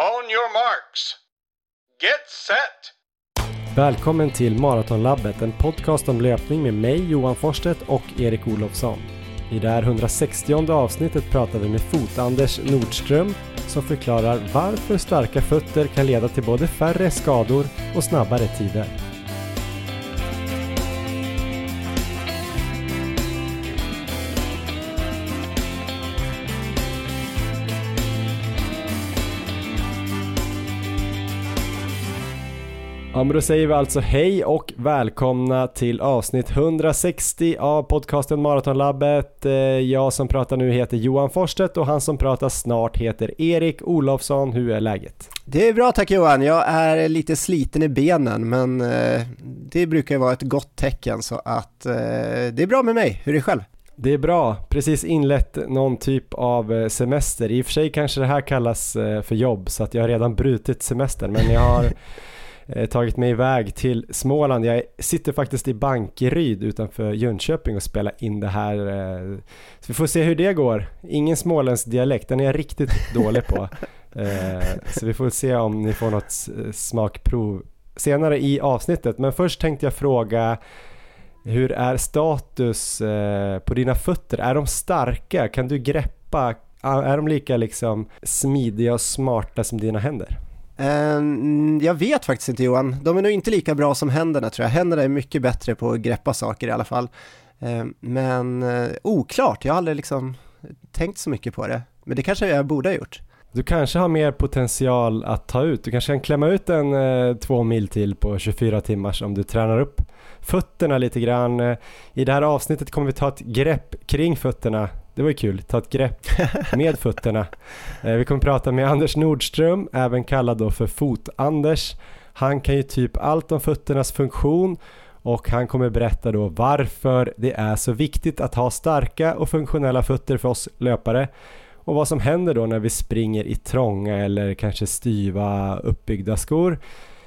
On your marks. Get set! Välkommen till Maratonlabbet, en podcast om löpning med mig Johan Forsstedt och Erik Olofsson. I det här 160 avsnittet pratar vi med Fot-Anders Nordström som förklarar varför starka fötter kan leda till både färre skador och snabbare tider. Ja men då säger vi alltså hej och välkomna till avsnitt 160 av podcasten Maratonlabbet. Eh, jag som pratar nu heter Johan Forsstedt och han som pratar snart heter Erik Olofsson. Hur är läget? Det är bra tack Johan, jag är lite sliten i benen men eh, det brukar vara ett gott tecken så att eh, det är bra med mig. Hur är det själv? Det är bra, precis inlett någon typ av semester. I och för sig kanske det här kallas för jobb så att jag har redan brutit semestern men jag har tagit mig iväg till Småland. Jag sitter faktiskt i Bankeryd utanför Jönköping och spelar in det här. Eh, så vi får se hur det går. Ingen småländsk dialekt, den är jag riktigt dålig på. Eh, så vi får se om ni får något smakprov senare i avsnittet. Men först tänkte jag fråga hur är status eh, på dina fötter? Är de starka? Kan du greppa? Är de lika liksom smidiga och smarta som dina händer? Ehm, mm, jag vet faktiskt inte Johan, de är nog inte lika bra som händerna tror jag. Händerna är mycket bättre på att greppa saker i alla fall. Ehm, men eh, oklart, jag har aldrig liksom tänkt så mycket på det. Men det kanske jag borde ha gjort. Du kanske har mer potential att ta ut. Du kanske kan klämma ut en eh, två mil till på 24 timmar om du tränar upp fötterna lite grann. Eh, I det här avsnittet kommer vi ta ett grepp kring fötterna det var ju kul, ta ett grepp med fötterna. Eh, vi kommer prata med Anders Nordström, även kallad då för Fot-Anders. Han kan ju typ allt om fötternas funktion och han kommer berätta då varför det är så viktigt att ha starka och funktionella fötter för oss löpare och vad som händer då när vi springer i trånga eller kanske styva uppbyggda skor.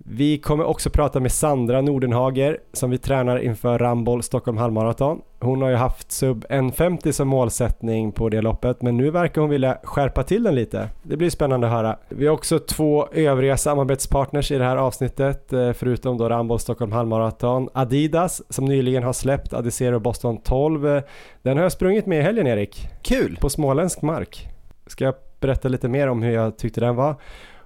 Vi kommer också prata med Sandra Nordenhager som vi tränar inför Ramboll Stockholm halvmaraton. Hon har ju haft sub 1.50 som målsättning på det loppet men nu verkar hon vilja skärpa till den lite. Det blir spännande att höra. Vi har också två övriga samarbetspartners i det här avsnittet eh, förutom då Ramboll Stockholm halvmaraton. Adidas som nyligen har släppt Adizero Boston 12. Den har jag sprungit med i helgen Erik. Kul! På småländsk mark. Ska jag berätta lite mer om hur jag tyckte den var?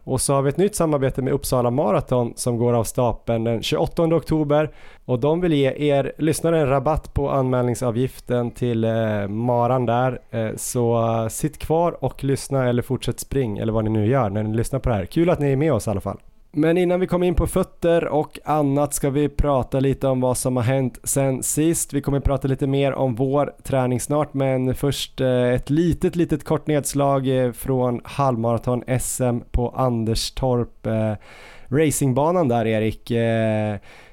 Och så har vi ett nytt samarbete med Uppsala Marathon som går av stapeln den 28 oktober och de vill ge er lyssnare en rabatt på anmälningsavgiften till eh, Maran där. Eh, så eh, sitt kvar och lyssna eller fortsätt spring eller vad ni nu gör när ni lyssnar på det här. Kul att ni är med oss i alla fall. Men innan vi kommer in på fötter och annat ska vi prata lite om vad som har hänt sen sist. Vi kommer prata lite mer om vår träning snart men först eh, ett litet litet kort nedslag eh, från halvmaraton SM på Anderstorp. Eh, racingbanan där Erik.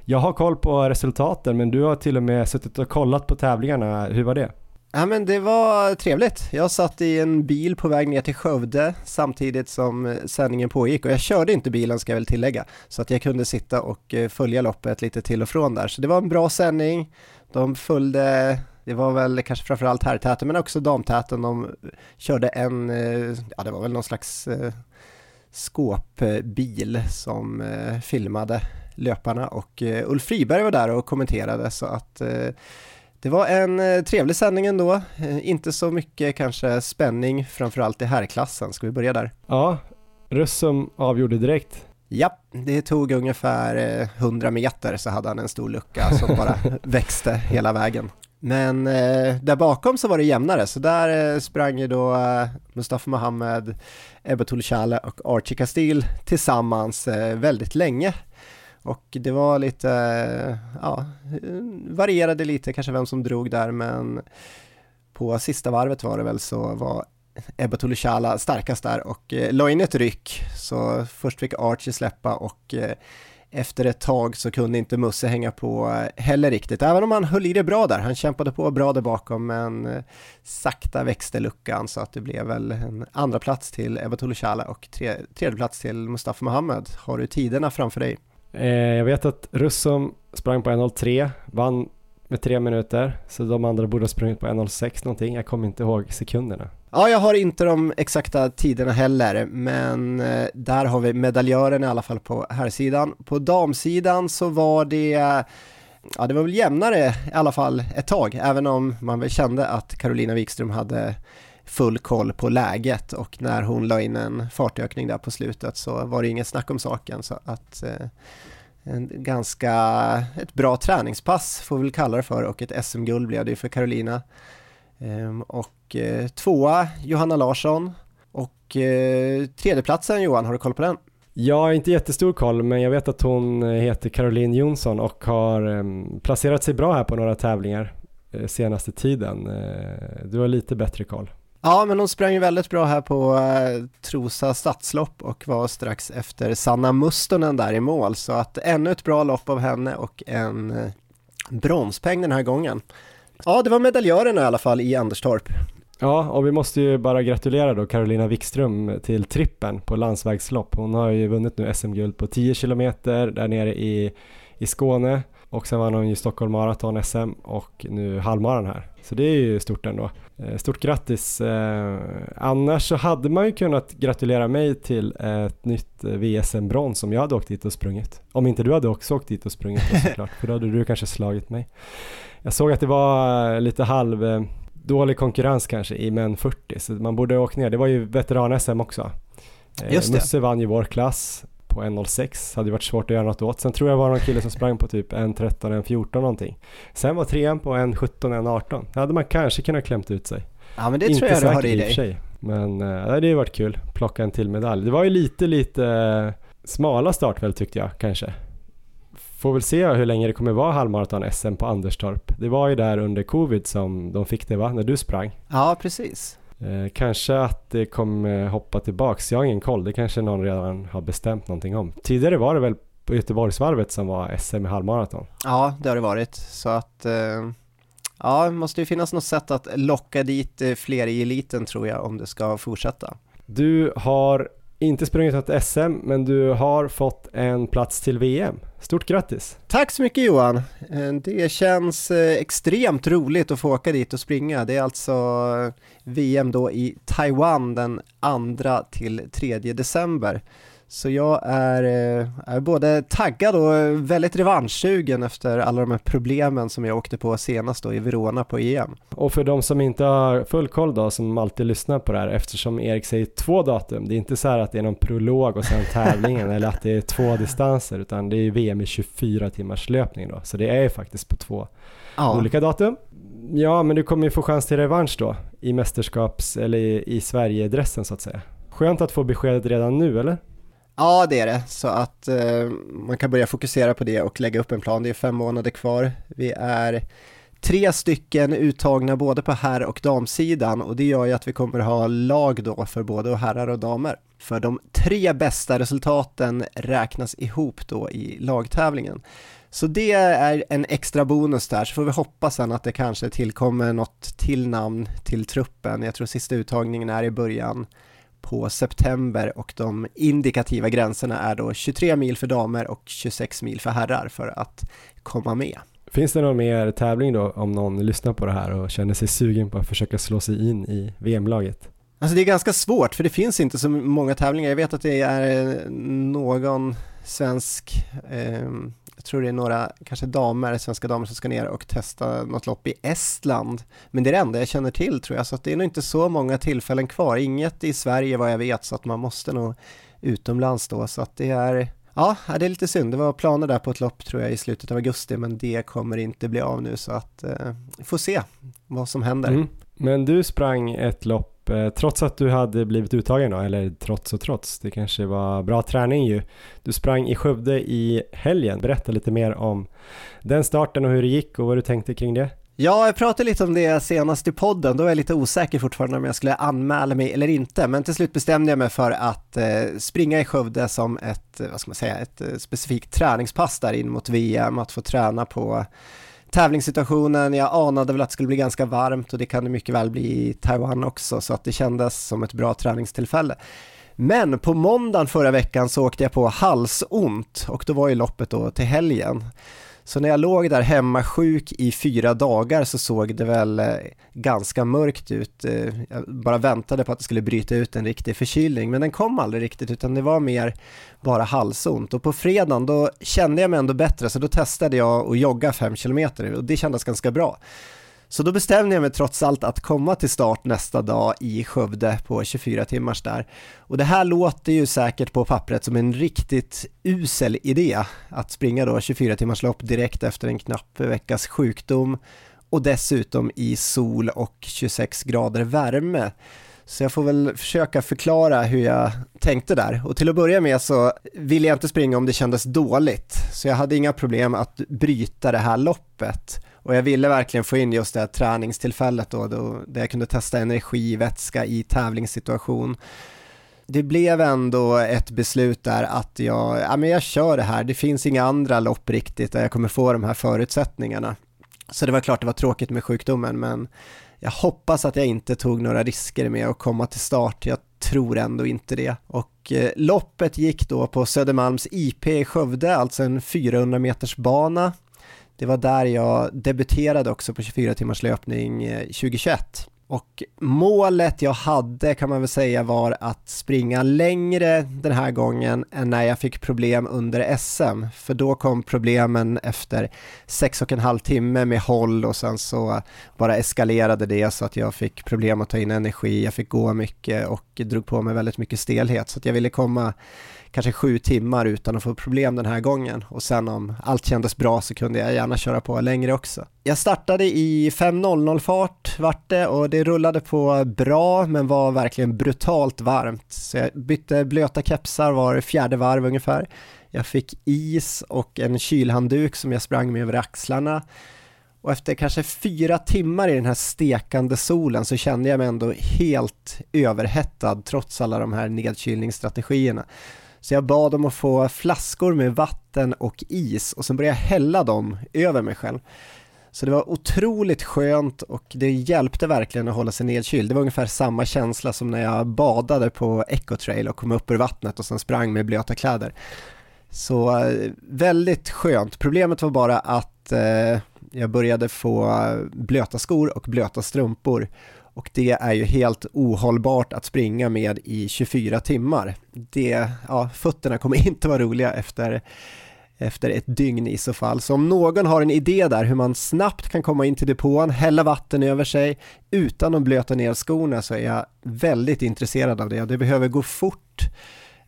Jag har koll på resultaten men du har till och med suttit och kollat på tävlingarna. Hur var det? Ja men det var trevligt. Jag satt i en bil på väg ner till Skövde samtidigt som eh, sändningen pågick och jag körde inte bilen ska jag väl tillägga så att jag kunde sitta och eh, följa loppet lite till och från där. Så det var en bra sändning. De följde det var väl kanske framförallt herrtäten men också damtäten. De körde en, eh, ja det var väl någon slags skåpbil som filmade löparna och Ulf Friberg var där och kommenterade så att det var en eh, trevlig sändning ändå, eh, inte så mycket kanske spänning framförallt i herrklassen. Ska vi börja där? Ja, Russum avgjorde direkt. Ja, det tog ungefär 100 eh, meter så hade han en stor lucka som bara växte hela vägen. Men eh, där bakom så var det jämnare, så där eh, sprang ju då eh, Mustafa Mohamed, Ebba Tulshale och Archie Castile tillsammans väldigt länge. Och det var lite, ja, varierade lite kanske vem som drog där men på sista varvet var det väl så var Ebba Tulushala starkast där och eh, la in ett ryck så först fick Archie släppa och eh, efter ett tag så kunde inte Musse hänga på heller riktigt, även om han höll i det bra där. Han kämpade på bra där bakom men eh, sakta växte luckan så att det blev väl en andra plats till Ebba Tulushala och tre, tredje plats till Mustafa Mohamed. Har du tiderna framför dig? Eh, jag vet att Russum sprang på 1.03, vann med tre minuter, så de andra borde ha sprungit på 1.06 någonting. Jag kommer inte ihåg sekunderna. Ja, jag har inte de exakta tiderna heller, men eh, där har vi medaljören i alla fall på här sidan. På damsidan så var det, ja det var väl jämnare i alla fall ett tag, även om man väl kände att Carolina Wikström hade full koll på läget och när hon la in en fartökning där på slutet så var det inget snack om saken så att eh, en ganska, ett bra träningspass får vi väl kalla det för och ett SM-guld blev det för Carolina. Ehm, och eh, tvåa Johanna Larsson och eh, tredjeplatsen Johan, har du koll på den? Jag har inte jättestor koll men jag vet att hon eh, heter Caroline Jonsson och har ehm, placerat sig bra här på några tävlingar eh, senaste tiden. Eh, du har lite bättre koll. Ja, men hon sprang ju väldigt bra här på eh, Trosa stadslopp och var strax efter Sanna Mustonen där i mål, så att ännu ett bra lopp av henne och en eh, bronspeng den här gången. Ja, det var medaljörerna i alla fall i Anderstorp. Ja, och vi måste ju bara gratulera då Carolina Wikström till trippen på landsvägslopp. Hon har ju vunnit nu SM-guld på 10 kilometer där nere i, i Skåne och sen vann hon ju Stockholm Marathon SM och nu halvmaran här. Så det är ju stort ändå. Eh, stort grattis! Eh, annars så hade man ju kunnat gratulera mig till ett nytt VSM-brons om jag hade åkt dit och sprungit. Om inte du hade också åkt dit och sprungit såklart, för då hade du kanske slagit mig. Jag såg att det var lite halv eh, dålig konkurrens kanske i män 40 så man borde åka ner. Det var ju veteran-SM också. Eh, Just det. Musse vann ju vår klass på 1.06, hade ju varit svårt att göra något åt. Sen tror jag var någon kille som sprang på typ 1.13, 1.14 någonting. Sen var trean på 1.17, 1.18. Det hade man kanske kunnat klämt ut sig. Ja men det Inte tror jag du har i dig. Sig. Men äh, det hade ju varit kul, plocka en till medalj. Det var ju lite, lite smala startfält tyckte jag kanske får väl se hur länge det kommer vara halvmaraton-SM på Anderstorp. Det var ju där under covid som de fick det va, när du sprang? Ja, precis. Eh, kanske att det kommer hoppa tillbaks, jag har ingen koll, det kanske någon redan har bestämt någonting om. Tidigare var det väl på Göteborgsvarvet som var SM i halvmaraton? Ja, det har det varit, så att eh, ja, det måste ju finnas något sätt att locka dit eh, fler i eliten tror jag om det ska fortsätta. Du har inte sprungit ett SM, men du har fått en plats till VM. Stort grattis! Tack så mycket Johan! Eh, det känns eh, extremt roligt att få åka dit och springa. Det är alltså eh, VM då i Taiwan den 2 till 3 december. Så jag är, eh, är både taggad och väldigt revanschsugen efter alla de här problemen som jag åkte på senast då i Verona på EM. Och för de som inte har full koll då, som alltid lyssnar på det här, eftersom Erik säger två datum, det är inte så här att det är någon prolog och sen tävlingen eller att det är två distanser, utan det är VM i 24 timmars löpning då, så det är faktiskt på två ja. olika datum. Ja, men du kommer ju få chans till revansch då i mästerskaps eller i, i Sverigedressen så att säga. Skönt att få beskedet redan nu, eller? Ja, det är det. Så att eh, man kan börja fokusera på det och lägga upp en plan. Det är fem månader kvar. Vi är tre stycken uttagna både på herr och damsidan och det gör ju att vi kommer ha lag då för både herrar och damer. För de tre bästa resultaten räknas ihop då i lagtävlingen. Så det är en extra bonus där, så får vi hoppas sen att det kanske tillkommer något till namn till truppen. Jag tror sista uttagningen är i början på september och de indikativa gränserna är då 23 mil för damer och 26 mil för herrar för att komma med. Finns det någon mer tävling då om någon lyssnar på det här och känner sig sugen på att försöka slå sig in i VM-laget? Alltså det är ganska svårt för det finns inte så många tävlingar. Jag vet att det är någon svensk eh, jag tror det är några, kanske damer, svenska damer som ska ner och testa något lopp i Estland. Men det är det enda jag känner till tror jag, så att det är nog inte så många tillfällen kvar. Inget i Sverige vad jag vet, så att man måste nog utomlands då, så att det är Ja, det är lite synd. Det var planer där på ett lopp tror jag i slutet av augusti, men det kommer inte bli av nu så att eh, får se vad som händer. Mm. Men du sprang ett lopp Typ, eh, trots att du hade blivit uttagen då, eller trots och trots, det kanske var bra träning ju. Du sprang i Skövde i helgen. Berätta lite mer om den starten och hur det gick och vad du tänkte kring det. Ja, jag pratade lite om det senast i podden, då var jag lite osäker fortfarande om jag skulle anmäla mig eller inte, men till slut bestämde jag mig för att eh, springa i Skövde som ett, eh, vad ska man säga, ett eh, specifikt träningspass där in mot VM, att få träna på tävlingssituationen, jag anade väl att det skulle bli ganska varmt och det kan det mycket väl bli i Taiwan också så att det kändes som ett bra träningstillfälle. Men på måndagen förra veckan så åkte jag på halsont och då var ju loppet då till helgen. Så när jag låg där hemma sjuk i fyra dagar så såg det väl eh, ganska mörkt ut. Eh, jag bara väntade på att det skulle bryta ut en riktig förkylning, men den kom aldrig riktigt utan det var mer bara halsont. Och på fredagen då kände jag mig ändå bättre så då testade jag att jogga fem kilometer och det kändes ganska bra. Så då bestämde jag mig trots allt att komma till start nästa dag i Skövde på 24 timmars där. Och det här låter ju säkert på pappret som en riktigt usel idé att springa då 24 timmars lopp direkt efter en knapp veckas sjukdom och dessutom i sol och 26 grader värme. Så jag får väl försöka förklara hur jag tänkte där. Och till att börja med så ville jag inte springa om det kändes dåligt. Så jag hade inga problem att bryta det här loppet. Och jag ville verkligen få in just det här träningstillfället då, då där jag kunde testa energi, vätska i tävlingssituation. Det blev ändå ett beslut där att jag, ja men jag kör det här, det finns inga andra lopp riktigt där jag kommer få de här förutsättningarna. Så det var klart det var tråkigt med sjukdomen men jag hoppas att jag inte tog några risker med att komma till start. Jag tror ändå inte det. Och eh, loppet gick då på Södermalms IP i Skövde, alltså en 400 meters bana det var där jag debuterade också på 24 timmars löpning eh, 2021. Och målet jag hade kan man väl säga var att springa längre den här gången än när jag fick problem under SM. För då kom problemen efter sex och en halv timme med håll och sen så bara eskalerade det så att jag fick problem att ta in energi, jag fick gå mycket och drog på mig väldigt mycket stelhet. Så att jag ville komma kanske sju timmar utan att få problem den här gången och sen om allt kändes bra så kunde jag gärna köra på längre också. Jag startade i 5.00 fart vart det och det rullade på bra men var verkligen brutalt varmt. Så jag bytte blöta kepsar var fjärde varv ungefär. Jag fick is och en kylhandduk som jag sprang med över axlarna. Och efter kanske fyra timmar i den här stekande solen så kände jag mig ändå helt överhettad trots alla de här nedkylningsstrategierna. Så jag bad om att få flaskor med vatten och is och sen började jag hälla dem över mig själv. Så det var otroligt skönt och det hjälpte verkligen att hålla sig nedkyld. Det var ungefär samma känsla som när jag badade på Ecotrail och kom upp ur vattnet och sen sprang med blöta kläder. Så eh, väldigt skönt. Problemet var bara att eh, jag började få blöta skor och blöta strumpor och det är ju helt ohållbart att springa med i 24 timmar. Det, ja, fötterna kommer inte vara roliga efter, efter ett dygn i så fall. Så om någon har en idé där hur man snabbt kan komma in till depån, hälla vatten över sig utan att blöta ner skorna så är jag väldigt intresserad av det och det behöver gå fort.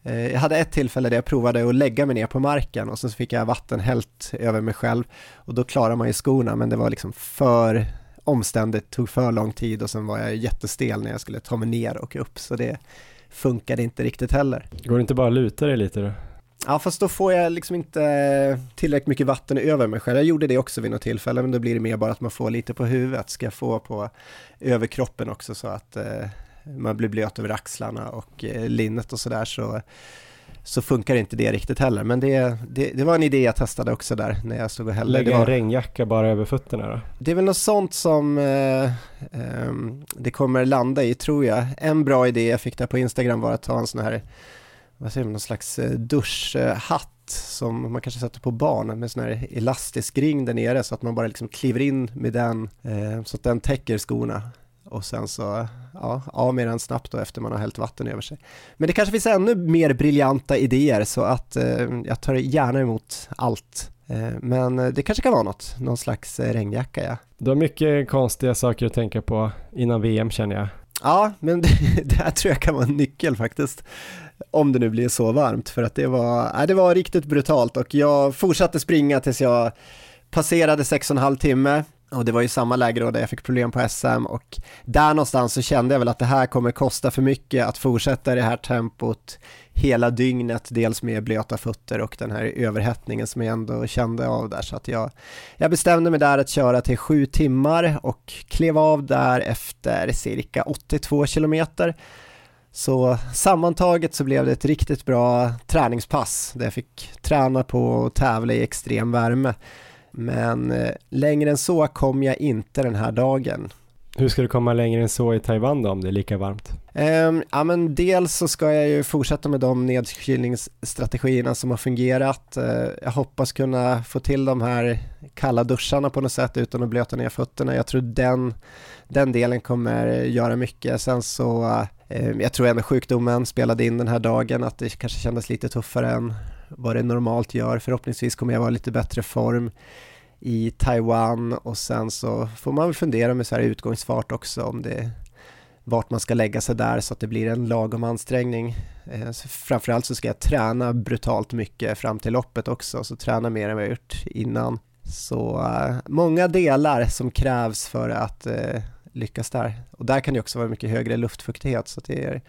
Eh, jag hade ett tillfälle där jag provade att lägga mig ner på marken och så fick jag vatten hällt över mig själv och då klarar man ju skorna men det var liksom för omständigt, tog för lång tid och sen var jag jättestel när jag skulle ta mig ner och upp så det funkade inte riktigt heller. Går det inte bara att luta dig lite då? Ja fast då får jag liksom inte tillräckligt mycket vatten över mig själv. Jag gjorde det också vid något tillfälle men då blir det mer bara att man får lite på huvudet. Ska jag få på överkroppen också så att eh, man blir blöt över axlarna och eh, linnet och sådär så så funkar inte det riktigt heller. Men det, det, det, var en idé jag testade också där när jag stod och hällde. Lägga en regnjacka bara över fötterna då? Det är väl något sånt som eh, eh, det kommer landa i tror jag. En bra idé jag fick där på Instagram var att ta en sån här, vad säger man, någon slags eh, duschhatt som man kanske sätter på barn med sån här elastisk ring där nere så att man bara liksom kliver in med den eh, så att den täcker skorna och sen så ja, av med den snabbt då efter man har hällt vatten över sig. Men det kanske finns ännu mer briljanta idéer så att eh, jag tar gärna emot allt. Eh, men det kanske kan vara något, någon slags regnjacka ja. Du har mycket konstiga saker att tänka på innan VM känner jag. Ja, men det, det här tror jag kan vara en nyckel faktiskt. Om det nu blir så varmt, för att det var, äh, det var riktigt brutalt och jag fortsatte springa tills jag passerade 6,5 timme och det var ju samma läge då där jag fick problem på SM och där någonstans så kände jag väl att det här kommer kosta för mycket att fortsätta i det här tempot hela dygnet, dels med blöta fötter och den här överhettningen som jag ändå kände av där. Så att jag, jag bestämde mig där att köra till sju timmar och klev av där efter cirka 82 kilometer. Så sammantaget så blev det ett riktigt bra träningspass där jag fick träna på och tävla i extrem värme. Men eh, längre än så kom jag inte den här dagen. Hur ska du komma längre än så i Taiwan då om det är lika varmt? Um, ja, men dels så ska jag ju fortsätta med de nedkylningsstrategierna som har fungerat. Uh, jag hoppas kunna få till de här kalla duscharna på något sätt utan att blöta ner fötterna. Jag tror den, den delen kommer göra mycket. Sen så, uh, Ehm, jag tror även sjukdomen spelade in den här dagen, att det kanske kändes lite tuffare än vad det normalt gör. Förhoppningsvis kommer jag vara i lite bättre form i Taiwan och sen så får man väl fundera med så här utgångsfart också om det vart man ska lägga sig där så att det blir en lagom ansträngning. Eh, framförallt så ska jag träna brutalt mycket fram till loppet också, så träna mer än vad jag gjort innan. Så eh, många delar som krävs för att eh, lyckas där. Och där kan det också vara mycket högre luftfuktighet så det är,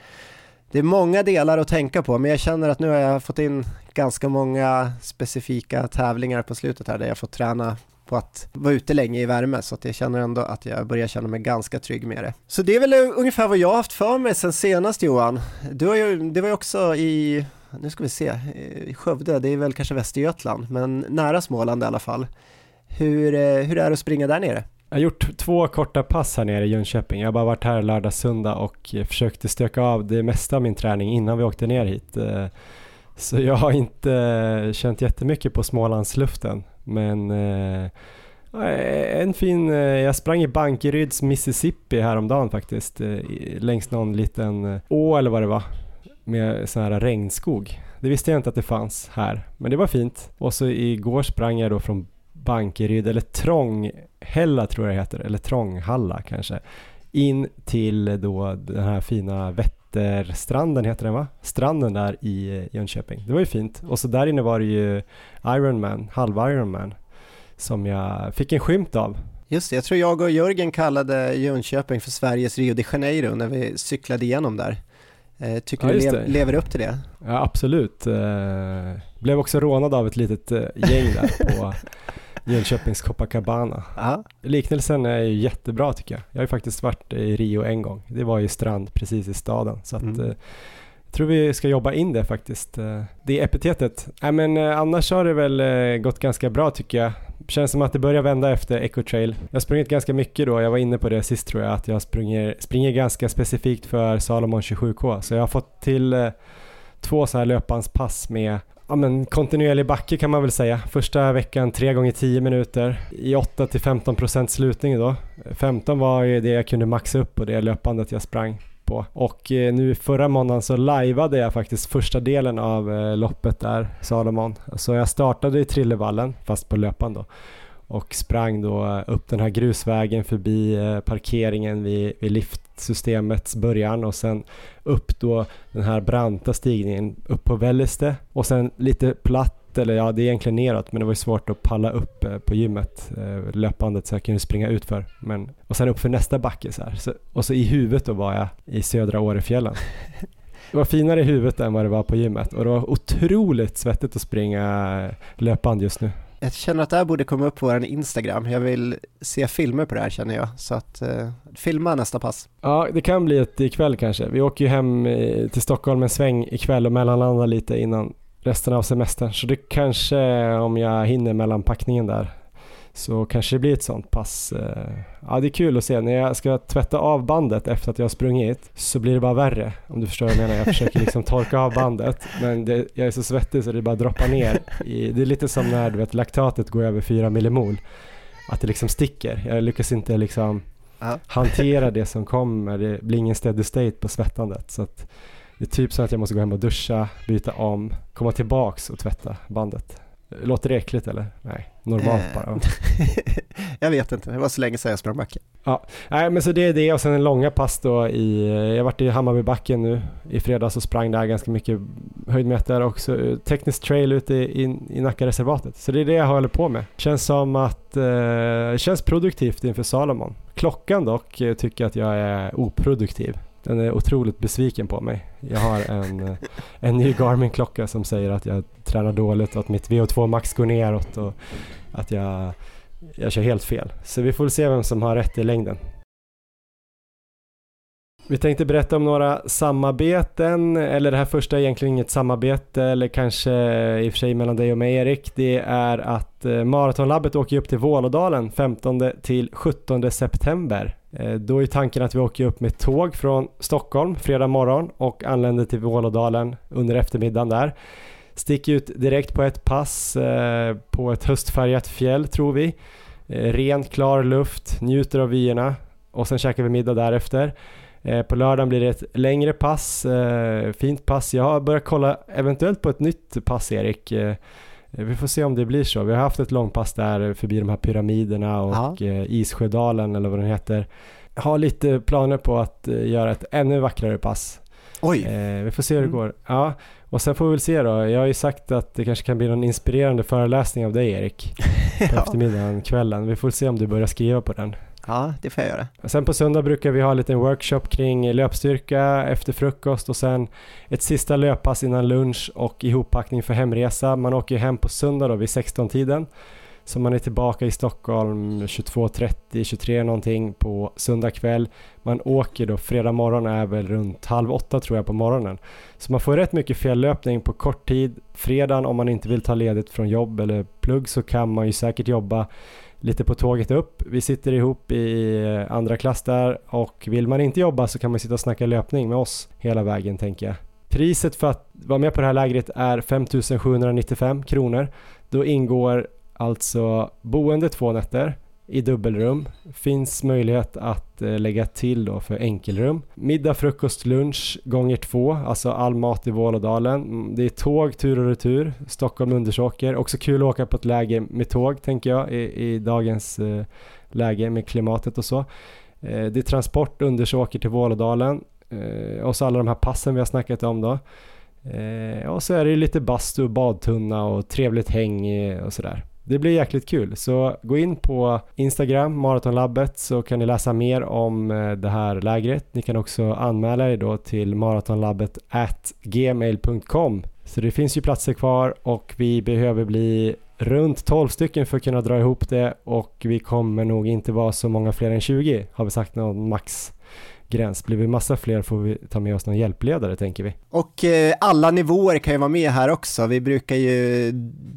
det är många delar att tänka på men jag känner att nu har jag fått in ganska många specifika tävlingar på slutet här där jag får träna på att vara ute länge i värme så att jag känner ändå att jag börjar känna mig ganska trygg med det. Så det är väl ungefär vad jag har haft för mig sen senast Johan. Du har ju, det var ju också i, nu ska vi se, i Skövde, det är väl kanske Västergötland, men nära Småland i alla fall. Hur, eh, hur är det att springa där nere? Jag har gjort två korta pass här nere i Jönköping. Jag har bara varit här lördag, söndag och eh, försökte stöka av det mesta av min träning innan vi åkte ner hit. Eh, så jag har inte eh, känt jättemycket på Smålandsluften. Men en fin, jag sprang i Bankeryds Mississippi häromdagen faktiskt. Längs någon liten å eller vad det var. Med sån här regnskog. Det visste jag inte att det fanns här. Men det var fint. Och så igår sprang jag då från Bankeryd, eller Trång, Trånghälla tror jag det heter. Eller Trånghalla kanske. In till då den här fina Vätterstranden heter den va? Stranden där i Jönköping. Det var ju fint. Och så där inne var det ju Ironman, halv Ironman som jag fick en skymt av. Just det, jag tror jag och Jörgen kallade Jönköping för Sveriges Rio de Janeiro när vi cyklade igenom där. Eh, tycker ja, du le lever upp till det? Ja, absolut. Eh, blev också rånad av ett litet eh, gäng där på Jönköpings Copacabana. Aha. Liknelsen är ju jättebra tycker jag. Jag har ju faktiskt varit i Rio en gång. Det var ju strand precis i staden. Så att, mm. eh, jag tror vi ska jobba in det faktiskt. Eh, det epitetet. Äh, men eh, annars har det väl gått ganska bra tycker jag. Känns som att det börjar vända efter Ecotrail. Jag har sprungit ganska mycket då, jag var inne på det sist tror jag, att jag springer, springer ganska specifikt för Salomon 27K. Så jag har fått till två så här löpanspass med ja, men kontinuerlig backe kan man väl säga. Första veckan 3 gånger 10 minuter i 8 till 15 procent slutning då. 15 var ju det jag kunde maxa upp på det löpandet jag sprang på. Och eh, nu förra måndagen så lajvade jag faktiskt första delen av eh, loppet där, Salomon. Så jag startade i Trillevallen, fast på löpan då och sprang då upp den här grusvägen förbi eh, parkeringen vid, vid liftsystemets början och sen upp då den här branta stigningen upp på Välleste och sen lite platt eller ja det är egentligen neråt men det var ju svårt att palla upp eh, på gymmet eh, löpandet så jag kunde springa utför men och sen upp för nästa backe så här. Så, och så i huvudet då var jag i södra Årefjällen. Det var finare i huvudet än vad det var på gymmet och det var otroligt svettigt att springa löpband just nu jag känner att det här borde komma upp på vår Instagram. Jag vill se filmer på det här känner jag. Så att eh, filma nästa pass. Ja, det kan bli ett ikväll kanske. Vi åker ju hem eh, till Stockholm en sväng ikväll och mellanlandar lite innan resten av semestern. Så det kanske, om jag hinner mellan packningen där, så kanske det blir ett sånt pass. Eh, ja, det är kul att se. När jag ska tvätta av bandet efter att jag har sprungit så blir det bara värre. Om du förstår vad jag menar. Jag försöker liksom torka av bandet men det, jag är så svettig så det bara droppar ner. I, det är lite som när du vet, laktatet går över 4 millimol. Att det liksom sticker. Jag lyckas inte liksom hantera det som kommer. Det blir ingen steady state på svettandet. Så att det är typ så att jag måste gå hem och duscha, byta om, komma tillbaks och tvätta bandet. Låter det äckligt eller? Nej, normalt eh. bara. jag vet inte, det var så länge sedan jag sprang backe. Ja, nej men så det är det och sen en långa pass då i, jag varit i Hammarbybacken nu i fredags och sprang där ganska mycket höjdmeter och så eh, teknisk trail ute i, i, i Nackareservatet. Så det är det jag håller på med. Känns som att, eh, känns produktivt inför Salomon. Klockan dock eh, tycker att jag är oproduktiv. Den är otroligt besviken på mig. Jag har en, eh, en ny Garmin-klocka som säger att jag tränar dåligt och att mitt VO2 max går neråt och att jag, jag kör helt fel. Så vi får väl se vem som har rätt i längden. Vi tänkte berätta om några samarbeten, eller det här första är egentligen inget samarbete, eller kanske i och för sig mellan dig och mig Erik. Det är att eh, Maratonlabbet åker upp till Vålådalen 15 till 17 september Eh, då är tanken att vi åker upp med tåg från Stockholm fredag morgon och anländer till Vålådalen under eftermiddagen där. Sticker ut direkt på ett pass eh, på ett höstfärgat fjäll tror vi. Eh, Ren klar luft, njuter av vyerna och sen käkar vi middag därefter. På lördagen blir det ett längre pass, fint pass. Jag har börjat kolla eventuellt på ett nytt pass Erik. Vi får se om det blir så. Vi har haft ett långpass där förbi de här pyramiderna och Aha. Issjödalen eller vad den heter. Jag har lite planer på att göra ett ännu vackrare pass. Oj! Eh, vi får se hur det mm. går. Ja, och sen får vi väl se då. Jag har ju sagt att det kanske kan bli någon inspirerande föreläsning av dig Erik. På ja. eftermiddagen, kvällen. Vi får se om du börjar skriva på den. Ja, det får jag göra. Sen på söndag brukar vi ha en liten workshop kring löpstyrka efter frukost och sen ett sista löppass innan lunch och ihoppackning för hemresa. Man åker hem på söndag då vid 16-tiden. Så man är tillbaka i Stockholm 22.30, 23 någonting på söndag kväll. Man åker då, fredag morgon är väl runt halv åtta tror jag på morgonen. Så man får rätt mycket fjällöpning på kort tid. Fredagen om man inte vill ta ledigt från jobb eller plugg så kan man ju säkert jobba lite på tåget upp. Vi sitter ihop i andra klass där och vill man inte jobba så kan man sitta och snacka löpning med oss hela vägen tänker jag. Priset för att vara med på det här lägret är 5795 kronor. Då ingår Alltså boende två nätter i dubbelrum. Finns möjlighet att eh, lägga till då för enkelrum. Middag, frukost, lunch gånger två, alltså all mat i Vålådalen. Mm, det är tåg tur och retur, Stockholm, Undersåker. Också kul att åka på ett läge med tåg tänker jag i, i dagens eh, läge med klimatet och så. Eh, det är transport Undersåker till Vålådalen eh, och så alla de här passen vi har snackat om då. Eh, och så är det lite bastu, badtunna och trevligt häng och sådär. Det blir jäkligt kul, så gå in på Instagram, Maratonlabbet, så kan ni läsa mer om eh, det här lägret. Ni kan också anmäla er då till maratonlabbet at gmail.com. Så det finns ju platser kvar och vi behöver bli runt 12 stycken för att kunna dra ihop det och vi kommer nog inte vara så många fler än 20 har vi sagt någon max gräns. Blir vi massa fler får vi ta med oss någon hjälpledare tänker vi. Och eh, alla nivåer kan ju vara med här också. Vi brukar ju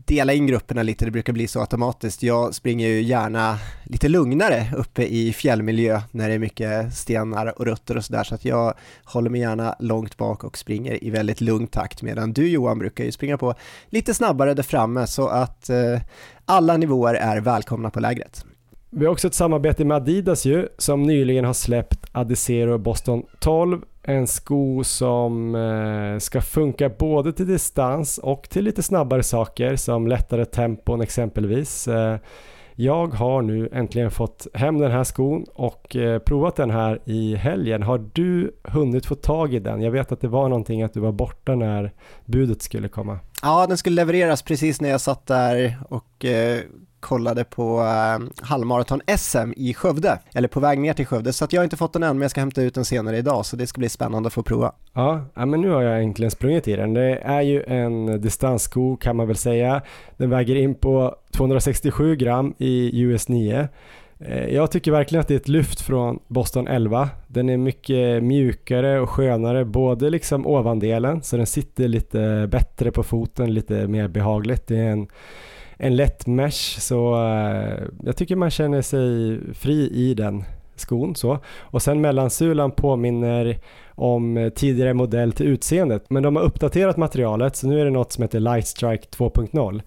dela in grupperna lite, det brukar bli så automatiskt. Jag springer ju gärna lite lugnare uppe i fjällmiljö när det är mycket stenar och rötter och sådär så att jag håller mig gärna långt bak och springer i väldigt lugn takt medan du Johan brukar ju springa på lite snabbare där framme så att eh, alla nivåer är välkomna på lägret. Vi har också ett samarbete med Adidas ju, som nyligen har släppt Adizero Boston 12. En sko som eh, ska funka både till distans och till lite snabbare saker som lättare tempon exempelvis. Eh, jag har nu äntligen fått hem den här skon och eh, provat den här i helgen. Har du hunnit få tag i den? Jag vet att det var någonting att du var borta när budet skulle komma. Ja, den skulle levereras precis när jag satt där och kollade på eh, halvmaraton-SM i Skövde, eller på väg ner till Skövde, så att jag har inte fått den än, men jag ska hämta ut den senare idag, så det ska bli spännande att få prova. Ja, ja men nu har jag äntligen sprungit i den. Det är ju en distanssko kan man väl säga. Den väger in på 267 gram i US 9. Eh, jag tycker verkligen att det är ett lyft från Boston 11. Den är mycket mjukare och skönare, både liksom ovandelen, så den sitter lite bättre på foten, lite mer behagligt. Det är en en lätt mesh så uh, jag tycker man känner sig fri i den skon så. Och sen mellansulan påminner om tidigare modell till utseendet men de har uppdaterat materialet så nu är det något som heter Lightstrike 2.0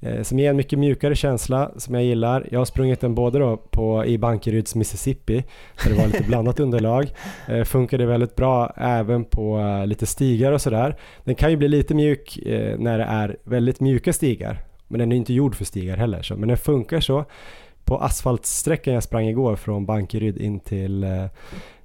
eh, som ger en mycket mjukare känsla som jag gillar. Jag har sprungit den både då på, i Bankeryds Mississippi där det var lite blandat underlag. Eh, funkade väldigt bra även på eh, lite stigar och sådär. Den kan ju bli lite mjuk eh, när det är väldigt mjuka stigar men den är inte gjord för stigar heller. Så, men den funkar så. På asfaltsträckan jag sprang igår från Bankeryd in till, eh,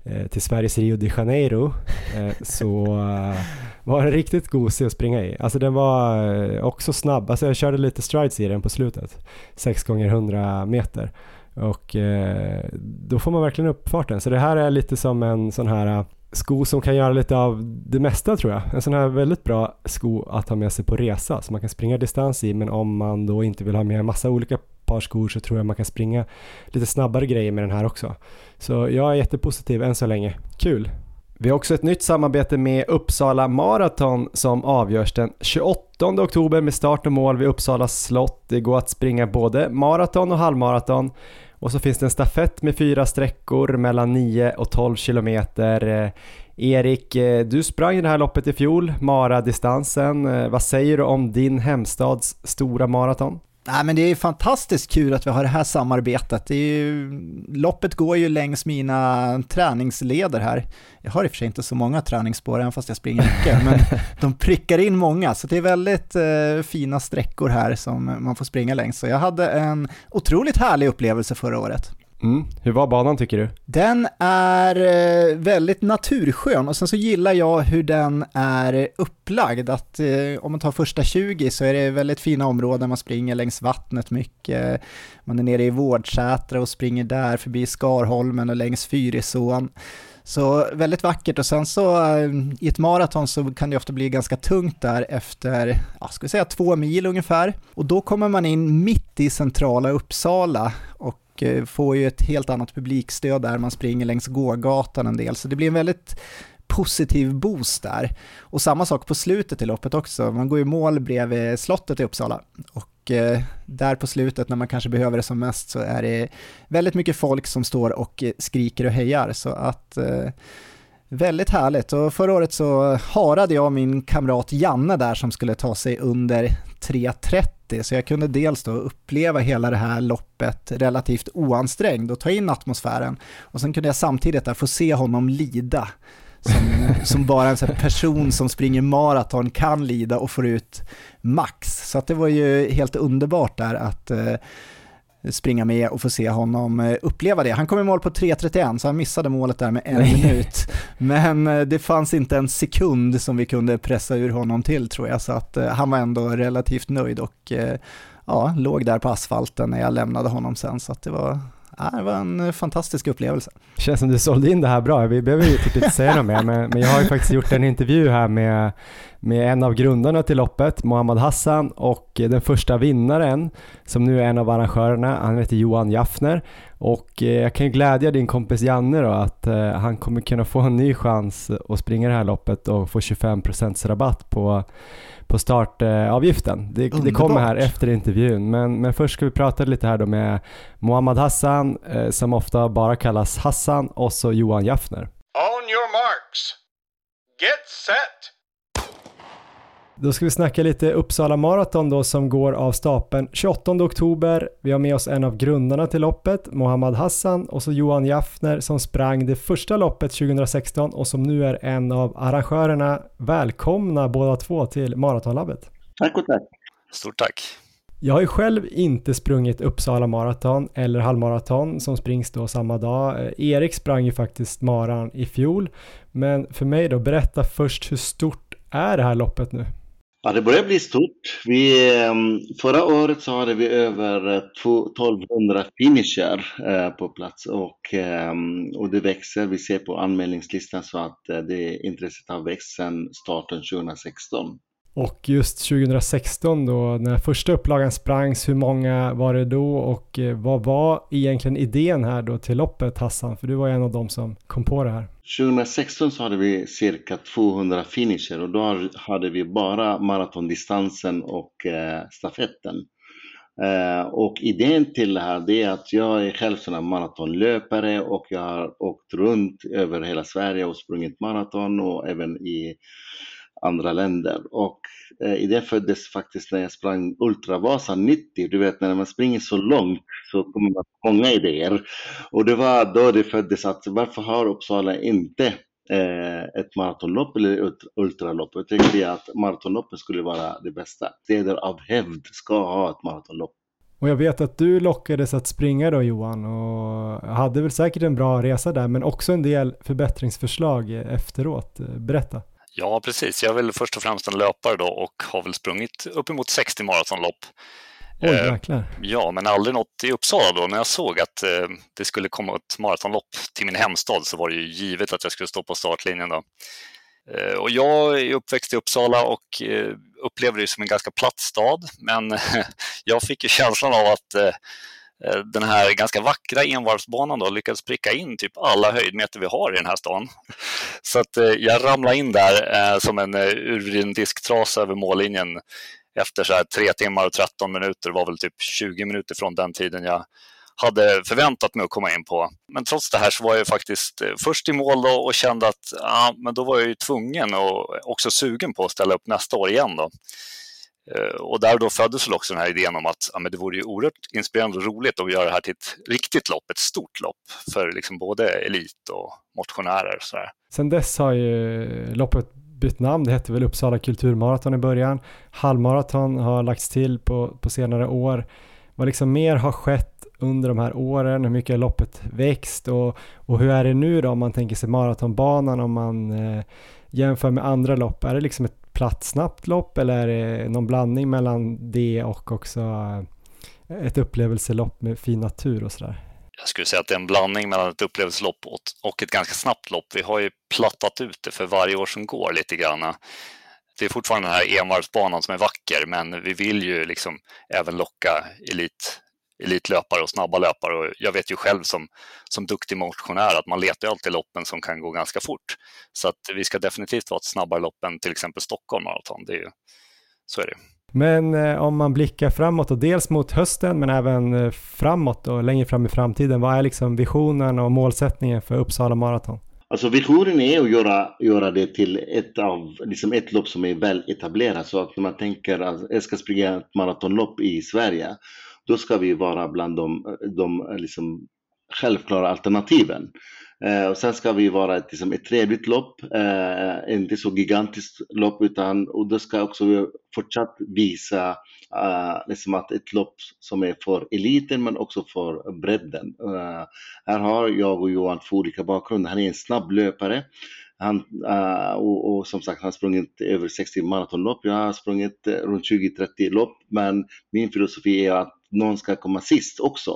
eh till Sveriges Rio de Janeiro eh, så eh, var den riktigt gosig att springa i. Alltså den var eh, också snabb. Alltså jag körde lite strides i den på slutet. 6 gånger 100 meter. Och eh, då får man verkligen upp farten. Så det här är lite som en sån här sko som kan göra lite av det mesta tror jag. En sån här väldigt bra sko att ha med sig på resa som man kan springa distans i men om man då inte vill ha med en massa olika par skor så tror jag man kan springa lite snabbare grejer med den här också. Så jag är jättepositiv än så länge. Kul! Vi har också ett nytt samarbete med Uppsala Marathon som avgörs den 28 oktober med start och mål vid Uppsala slott. Det går att springa både maraton och halvmaraton och så finns det en stafett med fyra sträckor mellan 9 och 12 kilometer. Eh, Erik, eh, du sprang det här loppet i fjol, Mara-distansen. Eh, vad säger du om din hemstads stora maraton? Nej, men det är fantastiskt kul att vi har det här samarbetet. Det ju, loppet går ju längs mina träningsleder här. Jag har i och för sig inte så många träningsspår, även fast jag springer mycket, men de prickar in många, så det är väldigt eh, fina sträckor här som man får springa längs. Så jag hade en otroligt härlig upplevelse förra året. Mm. Hur var banan tycker du? Den är eh, väldigt naturskön och sen så gillar jag hur den är upplagd. Att eh, om man tar första 20 så är det väldigt fina områden, man springer längs vattnet mycket. Man är nere i Vårdsätra och springer där förbi Skarholmen och längs Fyrisån. Så väldigt vackert och sen så eh, i ett maraton så kan det ofta bli ganska tungt där efter, ja, ska vi säga två mil ungefär. Och då kommer man in mitt i centrala Uppsala och och eh, får ju ett helt annat publikstöd där, man springer längs gågatan en del, så det blir en väldigt positiv boost där. Och samma sak på slutet i loppet också, man går i mål bredvid slottet i Uppsala. Och eh, där på slutet när man kanske behöver det som mest så är det väldigt mycket folk som står och eh, skriker och hejar. Så att eh, Väldigt härligt. Och förra året så harade jag min kamrat Janne där som skulle ta sig under 3.30 så jag kunde dels då uppleva hela det här loppet relativt oansträngd och ta in atmosfären. Och sen kunde jag samtidigt där få se honom lida. Som, som bara en person som springer maraton kan lida och får ut max. Så att det var ju helt underbart där att eh, springa med och få se honom eh, uppleva det. Han kom i mål på 3.31 så han missade målet där med en minut. Men eh, det fanns inte en sekund som vi kunde pressa ur honom till tror jag, så att eh, han var ändå relativt nöjd och ja, låg där på asfalten när jag lämnade honom sen, så att det var det var en eh, fantastisk upplevelse. Känns som du sålde in det här bra. Vi behöver ju typ inte säga något mer, men, men jag har ju faktiskt gjort en intervju här med, med en av grundarna till loppet, Mohammad Hassan, och den första vinnaren, som nu är en av arrangörerna, han heter Johan Jaffner. Och eh, jag kan ju glädja din kompis Janne då att eh, han kommer kunna få en ny chans att springa det här loppet och få 25% rabatt på på startavgiften. Det, det, kommer här efter intervjun, men, men först ska vi prata lite här då med Mohammad Hassan, eh, som ofta bara kallas Hassan, och så Johan Jaffner. On your marks. Get set. Då ska vi snacka lite Uppsala Marathon då som går av stapeln 28 oktober. Vi har med oss en av grundarna till loppet, Mohammad Hassan och så Johan Jaffner som sprang det första loppet 2016 och som nu är en av arrangörerna. Välkomna båda två till Maratonlabbet. Tack och tack. Stort tack. Jag har ju själv inte sprungit Uppsala Marathon eller halvmaraton som springs då samma dag. Eh, Erik sprang ju faktiskt maran i fjol. Men för mig då, berätta först hur stort är det här loppet nu? Ja, det börjar bli stort. Vi, ehm, förra året så hade vi över 1200 finisher eh, på plats och, ehm, och det växer. Vi ser på anmälningslistan så att eh, det intresset har växt sedan starten 2016. Och just 2016 då, när första upplagan sprangs, hur många var det då och eh, vad var egentligen idén här då till loppet Hassan? För du var en av dem som kom på det här. 2016 så hade vi cirka 200 finisher och då hade vi bara maratondistansen och eh, stafetten. Eh, och idén till det här det är att jag är själv sån maratonlöpare och jag har åkt runt över hela Sverige och sprungit maraton och även i andra länder. Och Eh, idén föddes faktiskt när jag sprang Ultravasan 90. Du vet när man springer så långt så kommer man på många idéer. Och det var då det föddes att varför har Uppsala inte eh, ett maratonlopp eller ett ultralopp? Jag tänkte att maratonloppet skulle vara det bästa. Städer av hävd ska ha ett maratonlopp. Och jag vet att du lockades att springa då Johan och hade väl säkert en bra resa där men också en del förbättringsförslag efteråt. Berätta. Ja, precis. Jag är väl först och främst en löpare då och har väl sprungit uppemot 60 maratonlopp. Oj, eh, jäklar. Ja, men aldrig något i Uppsala då. När jag såg att eh, det skulle komma ett maratonlopp till min hemstad så var det ju givet att jag skulle stå på startlinjen då. Eh, och jag är uppväxt i Uppsala och upplever det som en ganska platt stad, men jag fick ju känslan av att Eh, den här ganska vackra envarvsbanan då lyckades pricka in typ alla höjdmeter vi har i den här stan. Så att eh, jag ramlade in där eh, som en urvriden disktrasa över mållinjen efter så här 3 timmar och 13 minuter, det var väl typ 20 minuter från den tiden jag hade förväntat mig att komma in på. Men trots det här så var jag faktiskt först i mål då och kände att ja, men då var jag ju tvungen och också sugen på att ställa upp nästa år igen. Då. Eh, och där då föddes väl också den här idén om att ja, men det vore ju oerhört inspirerande och roligt att göra det här till ett riktigt lopp, ett stort lopp för liksom både elit och motionärer. Och så där. Sen dess har ju loppet bytt namn, det hette väl Uppsala kulturmaraton i början. Halvmaraton har lagts till på, på senare år. Vad liksom mer har skett under de här åren? Hur mycket har loppet växt och, och hur är det nu då om man tänker sig maratonbanan om man eh, jämför med andra lopp? Är det liksom ett platt snabbt lopp eller är det någon blandning mellan det och också eh, ett upplevelselopp med fin natur och sådär? jag skulle säga att det är en blandning mellan ett upplevelselopp och ett ganska snabbt lopp. Vi har ju plattat ut det för varje år som går lite grann. Det är fortfarande den här envarvsbanan som är vacker, men vi vill ju liksom även locka elit, elitlöpare och snabba löpare. Och jag vet ju själv som, som duktig motionär att man letar alltid loppen som kan gå ganska fort. Så att vi ska definitivt vara ett snabbare lopp än till exempel Stockholm Marathon. Det är ju, så är det. Men eh, om man blickar framåt och dels mot hösten men även eh, framåt och längre fram i framtiden, vad är liksom visionen och målsättningen för Uppsala Marathon? Alltså visionen är att göra, göra det till ett, av, liksom ett lopp som är väl etablerat. Så att när man tänker att jag ska springa ett maratonlopp i Sverige, då ska vi vara bland de, de eh, liksom självklara alternativen. Eh, och sen ska vi vara ett, liksom, ett trevligt lopp, eh, inte så gigantiskt lopp utan och då ska också fortsatt visa eh, liksom att ett lopp som är för eliten men också för bredden. Eh, här har jag och Johan två olika bakgrunder. Han är en snabb löpare han, eh, och, och, som sagt, han har sprungit över 60 maratonlopp. Jag har sprungit eh, runt 20-30 lopp, men min filosofi är att någon ska komma sist också.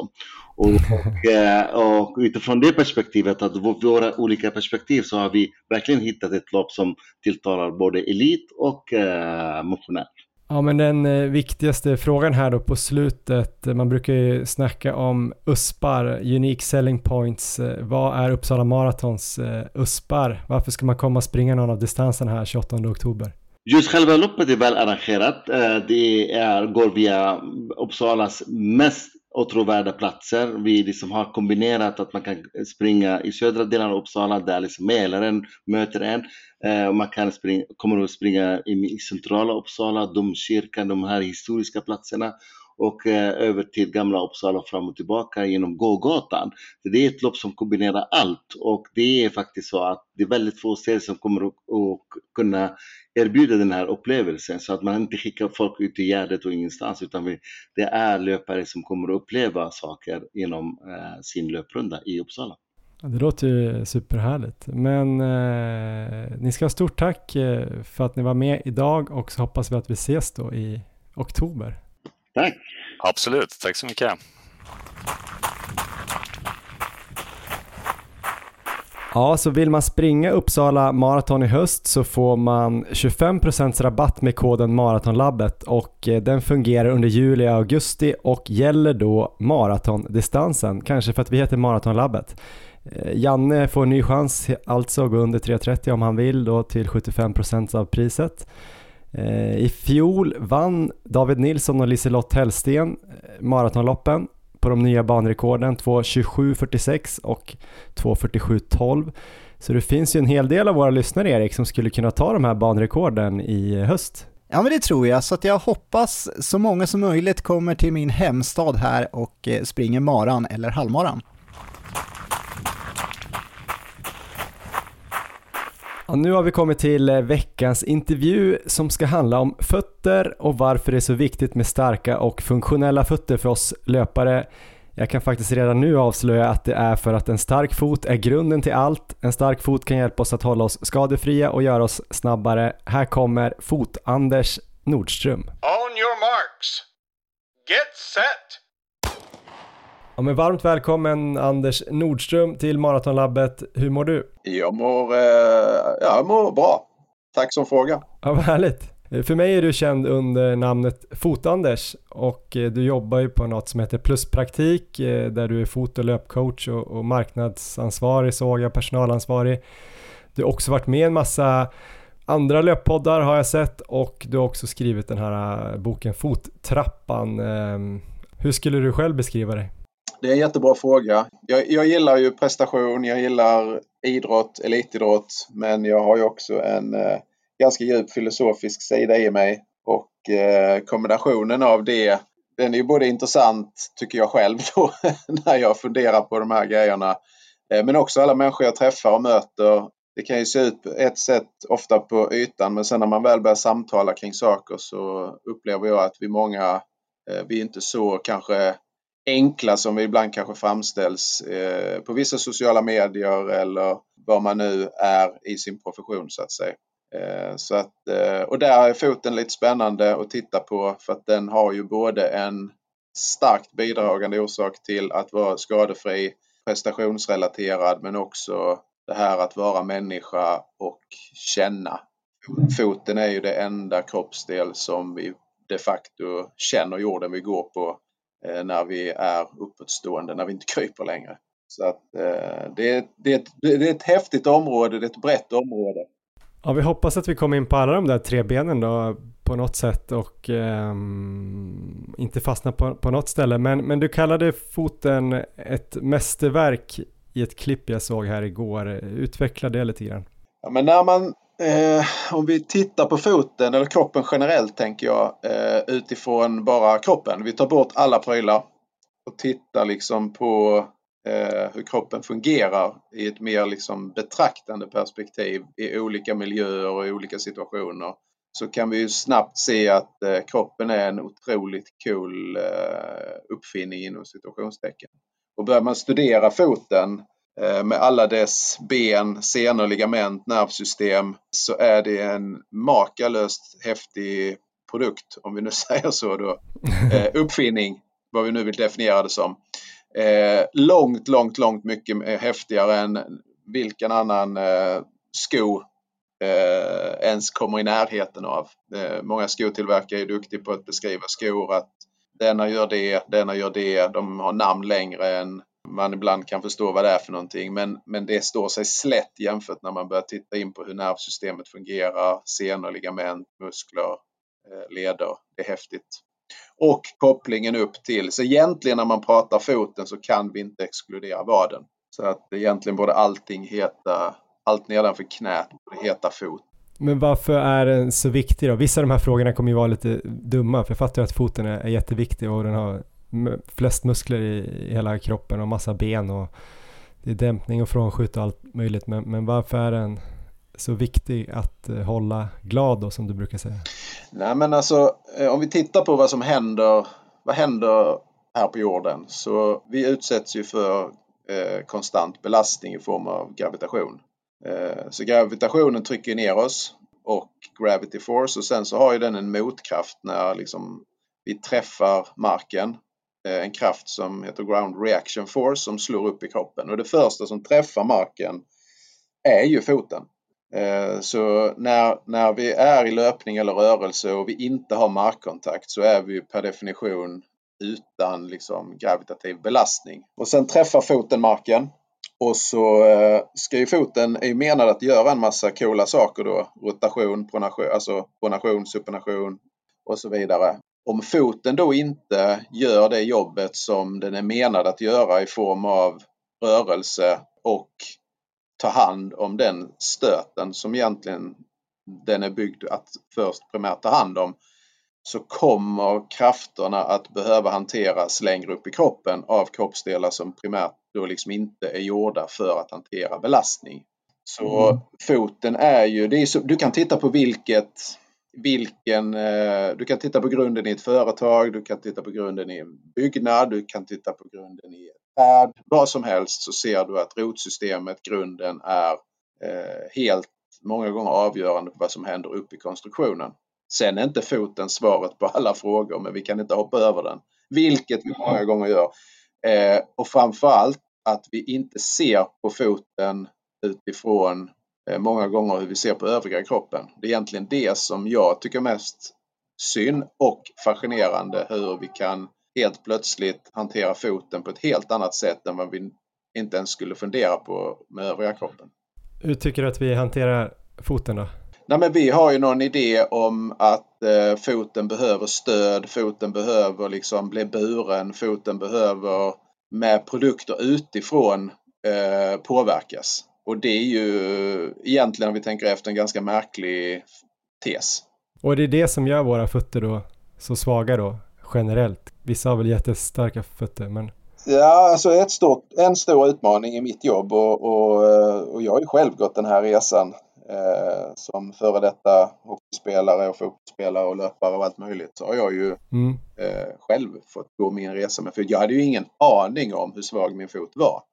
Och, och, eh, och utifrån det perspektivet, att våra olika perspektiv, så har vi verkligen hittat ett lopp som tilltalar både elit och eh, motionär. Ja, men den eh, viktigaste frågan här då på slutet, man brukar ju snacka om USPar, Unique Selling Points. Vad är Uppsala Maratons USPar? Varför ska man komma och springa någon av distanserna här 28 oktober? Just själva loppet är väl arrangerat. Eh, det är, går via Uppsalas mest åtråvärda platser. Vi liksom har kombinerat att man kan springa i södra delen av Uppsala där liksom Mälaren möter en. Eh, man kan springa, kommer att springa i centrala Uppsala, domkyrkan, de här historiska platserna och eh, över till gamla Uppsala fram och tillbaka genom gågatan. Det är ett lopp som kombinerar allt och det är faktiskt så att det är väldigt få städer som kommer att, kunna erbjuda den här upplevelsen så att man inte skickar folk ut i Gärdet och ingenstans utan vi, det är löpare som kommer att uppleva saker genom eh, sin löprunda i Uppsala. Det låter ju superhärligt. Men eh, ni ska ha stort tack eh, för att ni var med idag och så hoppas vi att vi ses då i oktober. Tack! Absolut, tack så mycket. Ja, så vill man springa Uppsala Marathon i höst så får man 25% rabatt med koden Maratonlabbet och eh, den fungerar under juli och augusti och gäller då maratondistansen, kanske för att vi heter Maratonlabbet. Eh, Janne får en ny chans, alltså gå under 3.30 om han vill då till 75% av priset. Eh, I fjol vann David Nilsson och Liselott Hellsten eh, maratonloppen på de nya banrekorden 2.27.46 och 2.47.12. Så det finns ju en hel del av våra lyssnare Erik som skulle kunna ta de här banrekorden i eh, höst. Ja men det tror jag, så att jag hoppas så många som möjligt kommer till min hemstad här och springer maran eller halvmaran. Ja, nu har vi kommit till eh, veckans intervju som ska handla om fötter och varför det är så viktigt med starka och funktionella fötter för oss löpare. Jag kan faktiskt redan nu avslöja att det är för att en stark fot är grunden till allt. En stark fot kan hjälpa oss att hålla oss skadefria och göra oss snabbare. Här kommer Fot-Anders Nordström. On your marks. Get set! Ja, men varmt välkommen Anders Nordström till Maratonlabbet. Hur mår du? Jag mår, eh, ja, jag mår bra. Tack som fråga. Ja, vad härligt. För mig är du känd under namnet Fot-Anders och eh, du jobbar ju på något som heter Pluspraktik eh, där du är fot och löpcoach och, marknadsansvarig såg jag, personalansvarig. Du har också varit med i en massa andra löppoddar har jag sett och du har också skrivit den här boken Fottrappan. Ehm, hur skulle du själv beskriva dig? Det är en jättebra fråga. Jag, jag, gillar ju prestation, jag gillar idrott, elitidrott, men jag har ju också en eh, ganska djup filosofisk sida i mig och eh, kombinationen av det, den är ju både intressant tycker jag själv då när jag funderar på de här grejerna, eh, men också alla människor jag träffar och möter. Det kan ju se ut på ett sätt ofta på ytan, men sen när man väl börjar samtala kring saker så upplever jag att vi många, eh, vi är inte så kanske enkla som vi ibland kanske framställs eh, på vissa sociala medier eller vad man nu är i sin profession så att säga. Eh, så att, eh, och där är foten lite spännande att titta på för att den har ju både en starkt bidragande orsak till att vara skadefri, prestationsrelaterad men också det här att vara människa och känna. Foten är ju det enda kroppsdel som vi de facto känner jorden vi går på när vi är uppåtstående, när vi inte kryper längre. Så att eh, det är, det, är ett, det är ett häftigt område, det är ett brett område. Ja, vi hoppas att vi kommer in på alla de där tre benen då på något sätt och um, inte fastna på, på något ställe. Men, men du kallade foten ett mästerverk i ett klipp jag såg här igår. Utveckla det lite grann. Ja, men när man Eh, om vi tittar på foten eller kroppen generellt tänker jag eh, utifrån bara kroppen. Vi tar bort alla prylar och tittar liksom på eh, hur kroppen fungerar i ett mer liksom betraktande perspektiv i olika miljöer och i olika situationer. Så kan vi ju snabbt se att eh, kroppen är en otroligt cool eh, uppfinning inom situationstecken. Och börjar man studera foten Eh, Eh, med alla dess ben, senor, ligament, nervsystem så är det en makalöst häftig produkt, om vi nu säger så då. Eh, uppfinning, vad vi nu vill definiera det som. Eh, långt, långt, långt mycket eh, häftigare än vilken annan eh, sko ens kommer i närheten av. Många skotillverkare är duktiga på att beskriva skor att denna gör det, denna gör det. De har namn längre än man ibland kan förstå vad det är för någonting. Men, men det står sig slätt jämfört när man börjar titta in på hur nervsystemet fungerar, senor, ligament, muskler, eh, leder. Det är häftigt. Och kopplingen upp till, så egentligen när man pratar foten så kan vi inte exkludera vaden. Så att egentligen borde allting heta, allt nedanför knät borde heta fot. Men varför är den så viktig då? Vissa av de här frågorna kommer ju vara lite dumma, för jag fattar att foten är jätteviktig och den har flest muskler i, hela kroppen och massa ben och det är dämpning och frånskjut och allt möjligt. Men, men varför är den så viktig att eh, hålla glad då som du brukar säga? Nej men alltså eh, om vi tittar på vad som händer, vad händer här på jorden så vi utsätts ju för eh, konstant belastning i form av gravitation. Eh, så gravitationen trycker ner oss och gravity force och sen så har ju den en motkraft när liksom vi träffar marken Eh, en kraft som heter Ground Reaction Force som slår upp i kroppen och det första som träffar marken är ju foten. Eh, så när, när vi är i löpning eller rörelse och vi inte har markkontakt så är vi per definition utan liksom gravitativ belastning. Och sen träffar foten marken och så eh, ska ju foten, är ju menad att göra en massa coola saker då. Rotation, pronation, alltså pronation, supination och så vidare. Om foten då inte gör det jobbet som den är menad att göra i form av rörelse och ta hand om den stöten som egentligen den är byggd att först primärt ta hand om så kommer krafterna att behöva hanteras längre upp i kroppen av kroppsdelar som primärt då liksom inte är gjorda för att hantera belastning. Så mm. foten är ju, är så, du kan titta på vilket vilken, eh, du kan titta på grunden i ett företag, du kan titta på grunden i en byggnad, du kan titta på grunden i ett träd. Vad som helst så ser du att rotsystemet, grunden, är eh, helt många gånger avgörande för vad som händer uppe i konstruktionen. Sen är inte foten svaret på alla frågor, men vi kan inte hoppa över den. Vilket vi många gånger gör. Eh, och framförallt att vi inte ser på foten utifrån många gånger hur vi ser på övriga kroppen. Det är egentligen det som jag tycker mest synd och fascinerande hur vi kan helt plötsligt hantera foten på ett helt annat sätt än vad vi inte ens skulle fundera på med övriga kroppen. Hur tycker du att vi hanterar foten då? Nej, men vi har ju någon idé om att eh, foten behöver stöd, foten behöver liksom bli buren, foten behöver med produkter utifrån eh, påverkas. Och det är ju egentligen om vi tänker efter en ganska märklig tes. Och det är det som gör våra fötter då så svaga då generellt. Vissa har väl jättestarka fötter men Ja, alltså ett stort, en stor utmaning i mitt jobb och, och, eh, och jag har ju själv gått den här resan eh, som före detta hockeyspelare och fotbollsspelare och löpare och allt möjligt så har jag ju mm. eh, själv fått gå min resa med fot. Jag hade ju ingen aning om hur svag min fot var.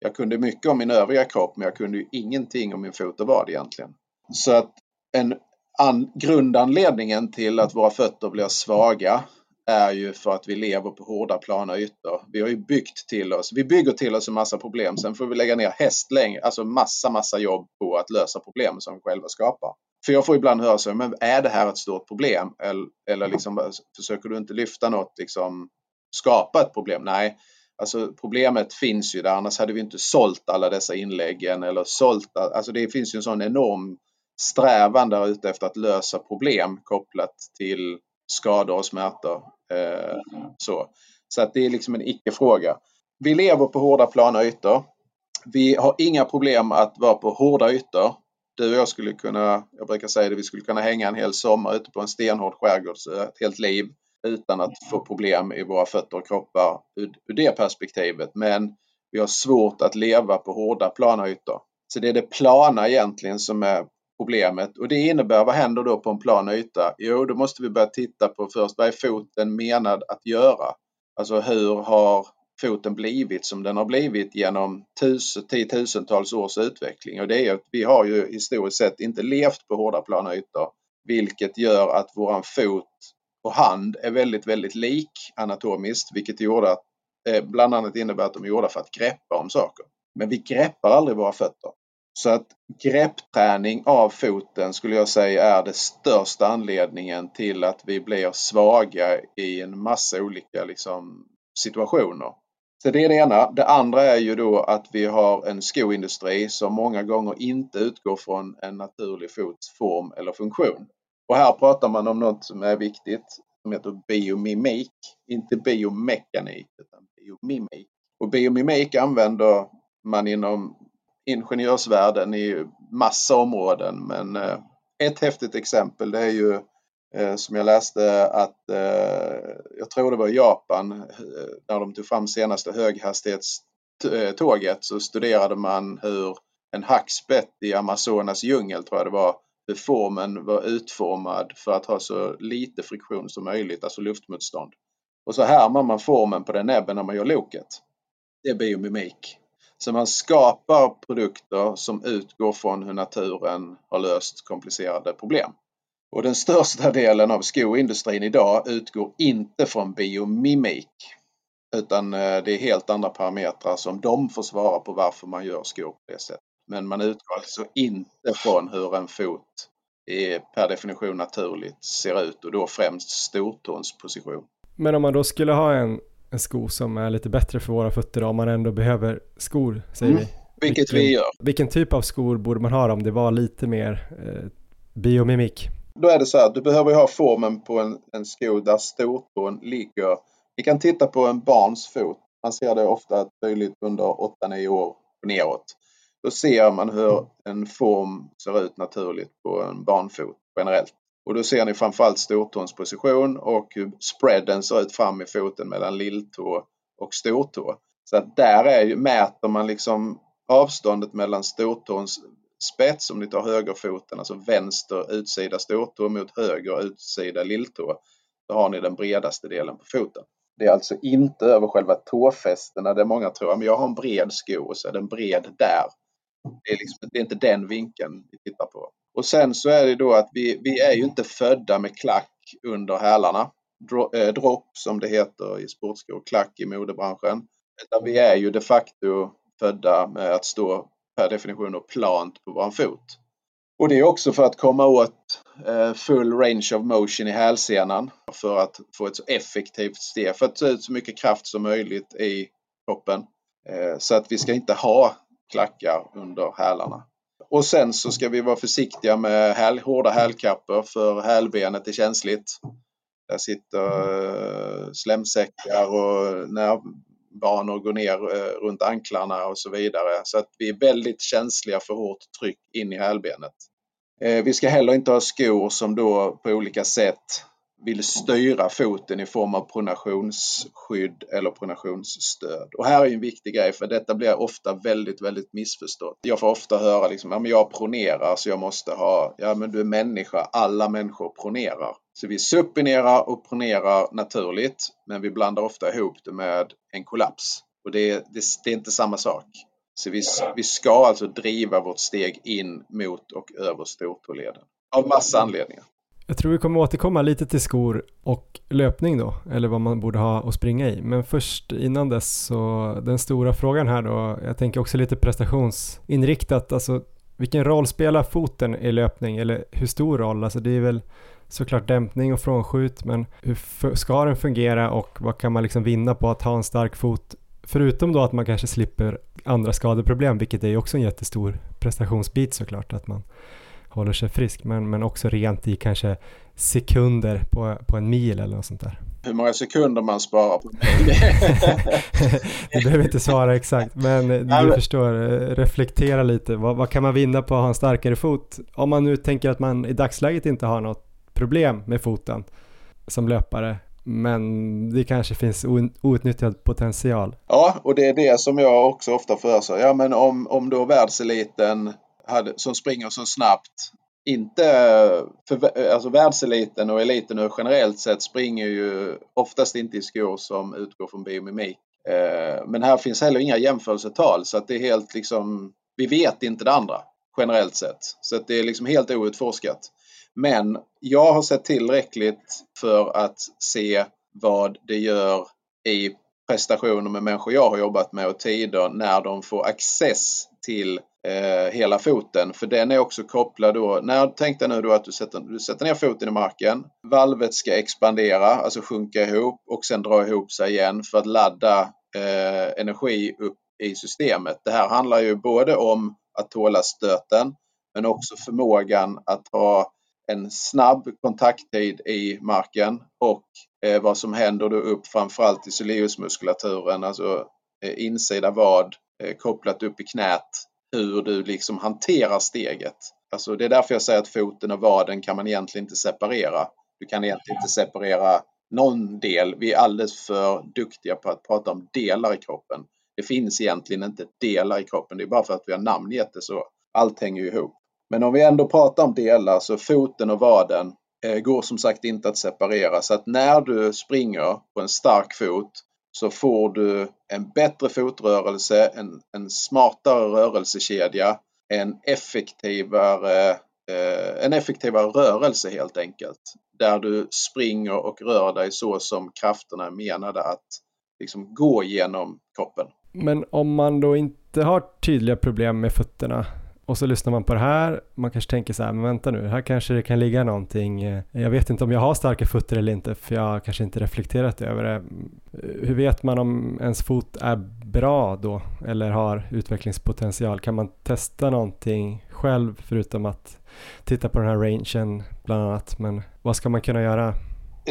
Jag kunde mycket om min övriga kropp men jag kunde ju ingenting om min fot och vad egentligen. Så att en an, grundanledningen till att våra fötter blir svaga är ju för att vi lever på hårda plana ytor. Vi har ju byggt till oss, vi bygger till oss en massa problem. Sen får vi lägga ner hästlängd, alltså massa, massa jobb på att lösa problem som vi själva skapar. För jag får ibland höra så, men är det här ett stort problem? Eller, eller liksom, försöker du inte lyfta något, liksom skapa ett problem? Nej, alltså problemet finns ju där, annars hade vi inte sålt alla dessa inläggen eller sålt, alltså det finns ju en sån enorm strävan där ute efter att lösa problem kopplat till skador och smärtor. Eh, så så att det är liksom en icke-fråga. Vi lever på hårda plana ytor. Vi har inga problem att vara på hårda ytor. Du och jag skulle kunna, jag brukar säga det, vi skulle kunna hänga en hel sommar ute på en stenhård skärgård, ett helt liv utan att få problem i våra fötter och kroppar ur, ur det perspektivet. Men vi har svårt att leva på hårda plana ytor. Så det är det plana egentligen som är problemet och det innebär, vad händer då på en plan yta? Jo, då måste vi börja titta på först, vad är foten menad att göra? Alltså hur har foten blivit som den har blivit genom tus, tiotusentals års utveckling? Och det är att vi har ju historiskt sett inte levt på hårda plana ytor, vilket gör att våran fot och hand är väldigt, väldigt lik anatomiskt, vilket gjorde att, eh, bland annat innebär att de är gjorda för att greppa om saker. Men vi greppar aldrig våra fötter. Så att greppträning av foten skulle jag säga är den största anledningen till att vi blir svaga i en massa olika liksom, situationer. Så det är det ena. Det andra är ju då att vi har en skoindustri som många gånger inte utgår från en naturlig fots form eller funktion. Och här pratar man om något som är viktigt som heter biomimik. Inte biomekanik utan biomimik. Och biomimik använder man inom ingenjörsvärlden i massa områden. Men eh, ett häftigt exempel det är ju eh, som jag läste att eh, jag tror det var Japan när de tog fram senaste höghastighetståget så studerade man hur en hackspett i Amazonas djungel tror jag det var formen var utformad för att ha så lite friktion som möjligt, alltså luftmotstånd. Och så härmar man formen på den näbben när man gör loket. Det är biomimik. Så man skapar produkter som utgår från hur naturen har löst komplicerade problem. Och den största delen av skoindustrin idag utgår inte från biomimik. Utan eh, det är helt andra parametrar som de får svara på varför man gör skor på det sättet. Men man utgår alltså inte från hur en fot är per definition naturligt ser ut och då främst stortåns position. Men om man då skulle ha en en sko som är lite bättre för våra fötter om man ändå behöver skor, säger mm. vi. Vilket vilken, vi gör. Vilken typ av skor borde man ha om det var lite mer eh, biomimik? Då är det så här, du behöver ha formen på en, en sko där stortån ligger. Vi kan titta på en barns fot. Man ser det ofta tydligt under 8-9 år och neråt. Då ser man hur en form ser ut naturligt på en barnfot generellt. Och då ser ni framförallt stortåns position och hur spreaden ser ut fram i foten mellan lilltå och stortå. Så att där är ju, mäter man liksom avståndet mellan stortåns spets, om ni tar högerfoten, alltså vänster utsida stortå mot höger utsida lilltå, då har ni den bredaste delen på foten. Det är alltså inte över själva tåfästena där många tror att jag har en bred sko och så är den bred där. Det är, liksom, det är inte den vinkeln vi tittar på. Och sen så är det då att vi, vi är ju inte födda med klack under hälarna. Eh, drop som det heter i sportskor, klack i modebranschen. Utan vi är ju de facto födda med att stå per definition och plant på vår fot. Och det är också för att komma åt eh, full range of motion i hälsenan för att få ett så effektivt steg, för att ta ut så mycket kraft som möjligt i kroppen. Eh, så att vi ska inte ha klackar under hälarna. Och sen så ska vi vara försiktiga med häl, hårda hälkappor för hälbenet är känsligt. Där sitter eh, slemsäckar och nervbanor går ner eh, runt anklarna och så vidare. Så att vi är väldigt känsliga för hårt tryck in i hälbenet. Eh, vi ska heller inte ha skor som då på olika sätt vill styra foten i form av pronationsskydd eller pronationsstöd. Och här är en viktig grej för detta blir ofta väldigt, väldigt missförstått. Jag får ofta höra liksom, ja men jag pronerar så jag måste ha, ja men du är människa, alla människor pronerar. Så vi supinerar och pronerar naturligt, men vi blandar ofta ihop det med en kollaps. Och det, det, det är inte samma sak. Så vi, vi ska alltså driva vårt steg in mot och över stortåleden. Av massa anledningar. Jag tror vi kommer återkomma lite till skor och löpning då, eller vad man borde ha att springa i. Men först innan dess så den stora frågan här då, jag tänker också lite prestationsinriktat, alltså vilken roll spelar foten i löpning eller hur stor roll? Alltså det är väl såklart dämpning och frånskjut, men hur ska den fungera och vad kan man liksom vinna på att ha en stark fot? Förutom då att man kanske slipper andra skadeproblem, vilket är också en jättestor prestationsbit såklart, att man håller sig frisk, men, men också rent i kanske sekunder på, på en mil eller något sånt där. Hur många sekunder man sparar på Du behöver inte svara exakt, men du Nej, förstår, reflektera lite. Vad, vad, kan man vinna på att ha en starkare fot? Om man nu tänker att man i dagsläget inte har något problem med foten som löpare, men det kanske finns outnyttjad potential. Ja, och det är det som jag också ofta för sig. Ja, men om, om då världseliten hade, som springer så snabbt. Inte, för alltså världseliten och eliten generellt sett springer ju oftast inte i skor som utgår från biomimik. Eh, men här finns heller inga jämförelsetal så att det är helt liksom, vi vet inte det andra generellt sett. Så att det är liksom helt outforskat. Men jag har sett tillräckligt för att se vad det gör i prestationer med människor jag har jobbat med och tider när de får access till eh, hela foten. För den är också kopplad då, när, tänk dig nu då att du sätter, du sätter ner foten i marken, valvet ska expandera, alltså sjunka ihop och sen dra ihop sig igen för att ladda eh, energi upp i systemet. Det här handlar ju både om att tåla stöten men också förmågan att ha en snabb kontakttid i marken och eh, vad som händer då upp framförallt i soleusmuskulaturen, alltså eh, insida vad eh, kopplat upp i knät hur du liksom hanterar steget. Alltså det är därför jag säger att foten och vaden kan man egentligen inte separera. Du kan egentligen inte separera någon del. Vi är alldeles för duktiga på att prata om delar i kroppen. Det finns egentligen inte delar i kroppen. Det är bara för att vi har namngett det så. Allt hänger ju ihop. Men om vi ändå pratar om delar så foten och vaden eh, går som sagt inte att separera. Så att när du springer på en stark fot så får du en bättre fotrörelse, en, en smartare rörelsekedja, en effektivare, eh, en effektivare rörelse helt enkelt. Där du springer och rör dig så som krafterna är menade att liksom gå genom kroppen. Men om man då inte har tydliga problem med fötterna, och så lyssnar man på det här, man kanske tänker så här, men vänta nu, här kanske det kan ligga någonting. Eh, jag vet inte om jag har starka fötter eller inte, för jag har kanske inte reflekterat över det. Mm, hur vet man om ens fot är bra då, eller har utvecklingspotential? Kan man testa någonting själv, förutom att titta på den här rangen bland annat? Men vad ska man kunna göra?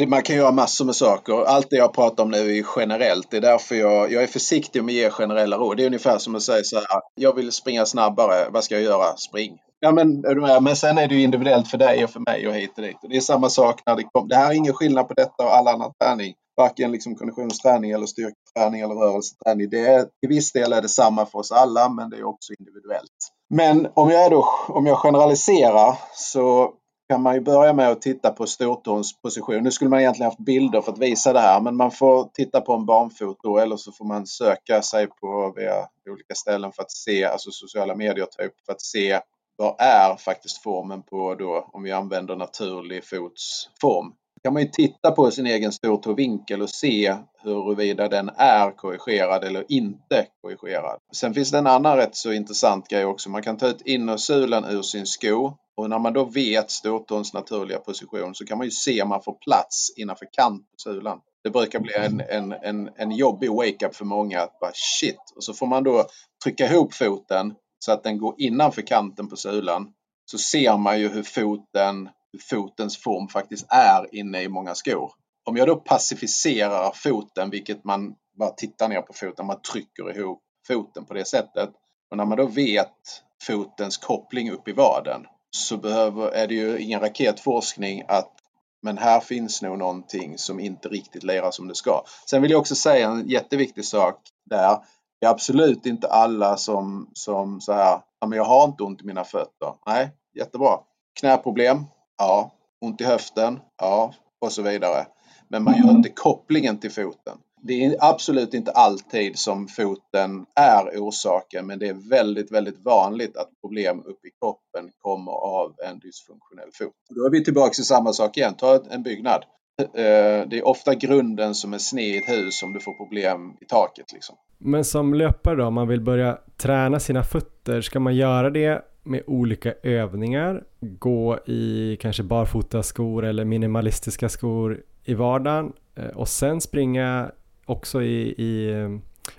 Man kan göra massor med saker. Allt det jag pratar om nu är generellt. Det är därför jag, jag är försiktig med att ge generella råd. Det är ungefär som att säga så här. Jag vill springa snabbare. Vad ska jag göra? Spring. Ja, men, är du med? men sen är det ju individuellt för dig och för mig och hit och dit. Och det är samma sak när det kommer. Det här är ingen skillnad på detta och all annan träning. Varken liksom konditionsträning eller styrketräning eller rörelseträning. Det är, till viss del är det samma för oss alla, men det är också individuellt. Men om jag, då, om jag generaliserar så kan man ju börja med att titta på stortåns position. Nu skulle man egentligen haft bilder för att visa det här men man får titta på en barnfot eller så får man söka sig på via olika ställen för att se, alltså sociala medier typ, för att se vad är faktiskt formen på då om vi använder naturlig fotsform kan man ju titta på sin egen stortåvinkel och se huruvida den är korrigerad eller inte korrigerad. Sen finns det en annan rätt så intressant grej också. Man kan ta ut innersulan ur sin sko och när man då vet stortåns naturliga position så kan man ju se om man får plats innanför kant på sulan. Det brukar bli en, en, en, en jobbig wake-up för många att bara shit och så får man då trycka ihop foten så att den går innanför kanten på sulan. Så ser man ju hur foten, fotens form faktiskt är inne i många skor. Om jag då pacificerar foten, vilket man bara tittar ner på foten, man trycker ihop foten på det sättet. Och när man då vet fotens koppling upp i vaden så behöver, är det ju ingen raketforskning att men här finns nog någonting som inte riktigt lirar som det ska. Sen vill jag också säga en jätteviktig sak där. Det är absolut inte alla som, som så här, ja men jag har inte ont i mina fötter. Nej, jättebra. Knäproblem? Ja. Ont i höften? Ja. Och så vidare. Men man gör inte kopplingen till foten. Det är absolut inte alltid som foten är orsaken men det är väldigt, väldigt vanligt att problem uppe i kroppen kommer av en dysfunktionell fot. Då är vi tillbaka till samma sak igen. Ta en byggnad. Eh, det är ofta grunden som är sned i ett hus om du får problem i taket. Liksom. Men som löpare då, om man vill börja träna sina fötter, ska man göra det med olika övningar? Gå i kanske barfota skor eller minimalistiska skor i vardagen eh, och sen springa också i, i eh,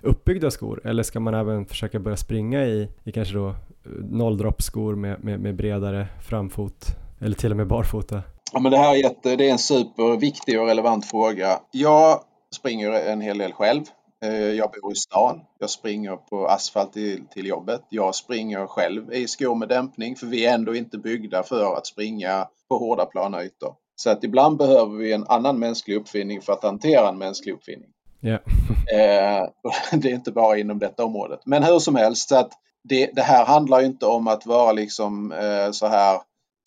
uppbyggda skor eller ska man även försöka börja springa i, i kanske då eh, nolldroppsskor med, med, med bredare framfot eller till och med barfota? Ja, men det här är, jätte, det är en superviktig och relevant fråga. Jag springer en hel del själv. Eh, jag bor i stan. Jag springer på asfalt till, till jobbet. Jag springer själv i skor med dämpning för vi är ändå inte byggda för att springa på hårda plana ytor. Så att ibland behöver vi en annan mänsklig uppfinning för att hantera en mänsklig uppfinning. Yeah. det är inte bara inom detta området. Men hur som helst, så att det, det här handlar inte om att vara liksom eh, så här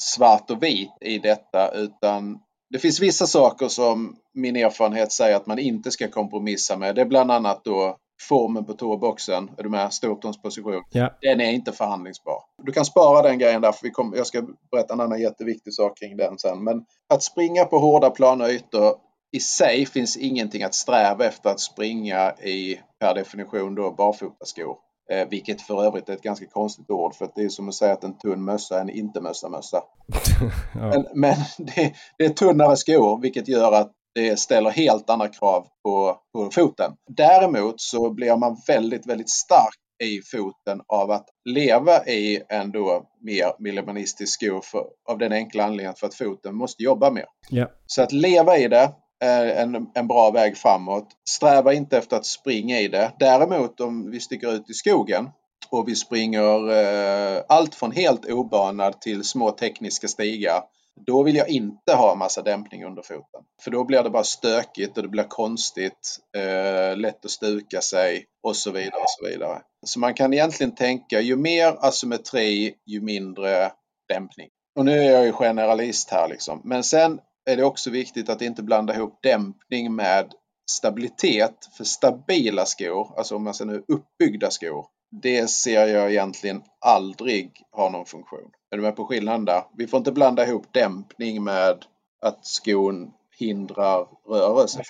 svart och vit i detta utan det finns vissa saker som min erfarenhet säger att man inte ska kompromissa med. Det är bland annat då formen på tåboxen, är du med? Stortons position. Yeah. Den är inte förhandlingsbar. Du kan spara den grejen där, för vi kom, jag ska berätta en annan jätteviktig sak kring den sen. Men att springa på hårda plana ytor i sig finns ingenting att sträva efter att springa i per definition då barfotaskor. Eh, vilket för övrigt är ett ganska konstigt ord för att det är som att säga att en tunn mössa är en inte-mössa-mössa. ja. Men, men det, det, är tunnare skor vilket gör att det ställer helt andra krav på, på foten. Däremot så blir man väldigt, väldigt stark i foten av att leva i en då mer minimalistisk sko för, av den enkla anledningen för att foten måste jobba mer. Yeah. Så att leva i det är en, en bra väg framåt. Sträva inte efter att springa i det. Däremot om vi sticker ut i skogen och vi springer eh, allt från helt obanad till små tekniska stigar då vill jag inte ha massa dämpning under foten. För då blir det bara stökigt och det blir konstigt, eh, lätt att stuka sig och så vidare. och Så vidare. Så man kan egentligen tänka ju mer asymmetri, ju mindre dämpning. Och nu är jag ju generalist här liksom. Men sen är det också viktigt att inte blanda ihop dämpning med stabilitet. För stabila skor, alltså om man säger nu uppbyggda skor, det ser jag egentligen aldrig har någon funktion. Är du med på skillnaden där? Vi får inte blanda ihop dämpning med att skon hindrar rörelse.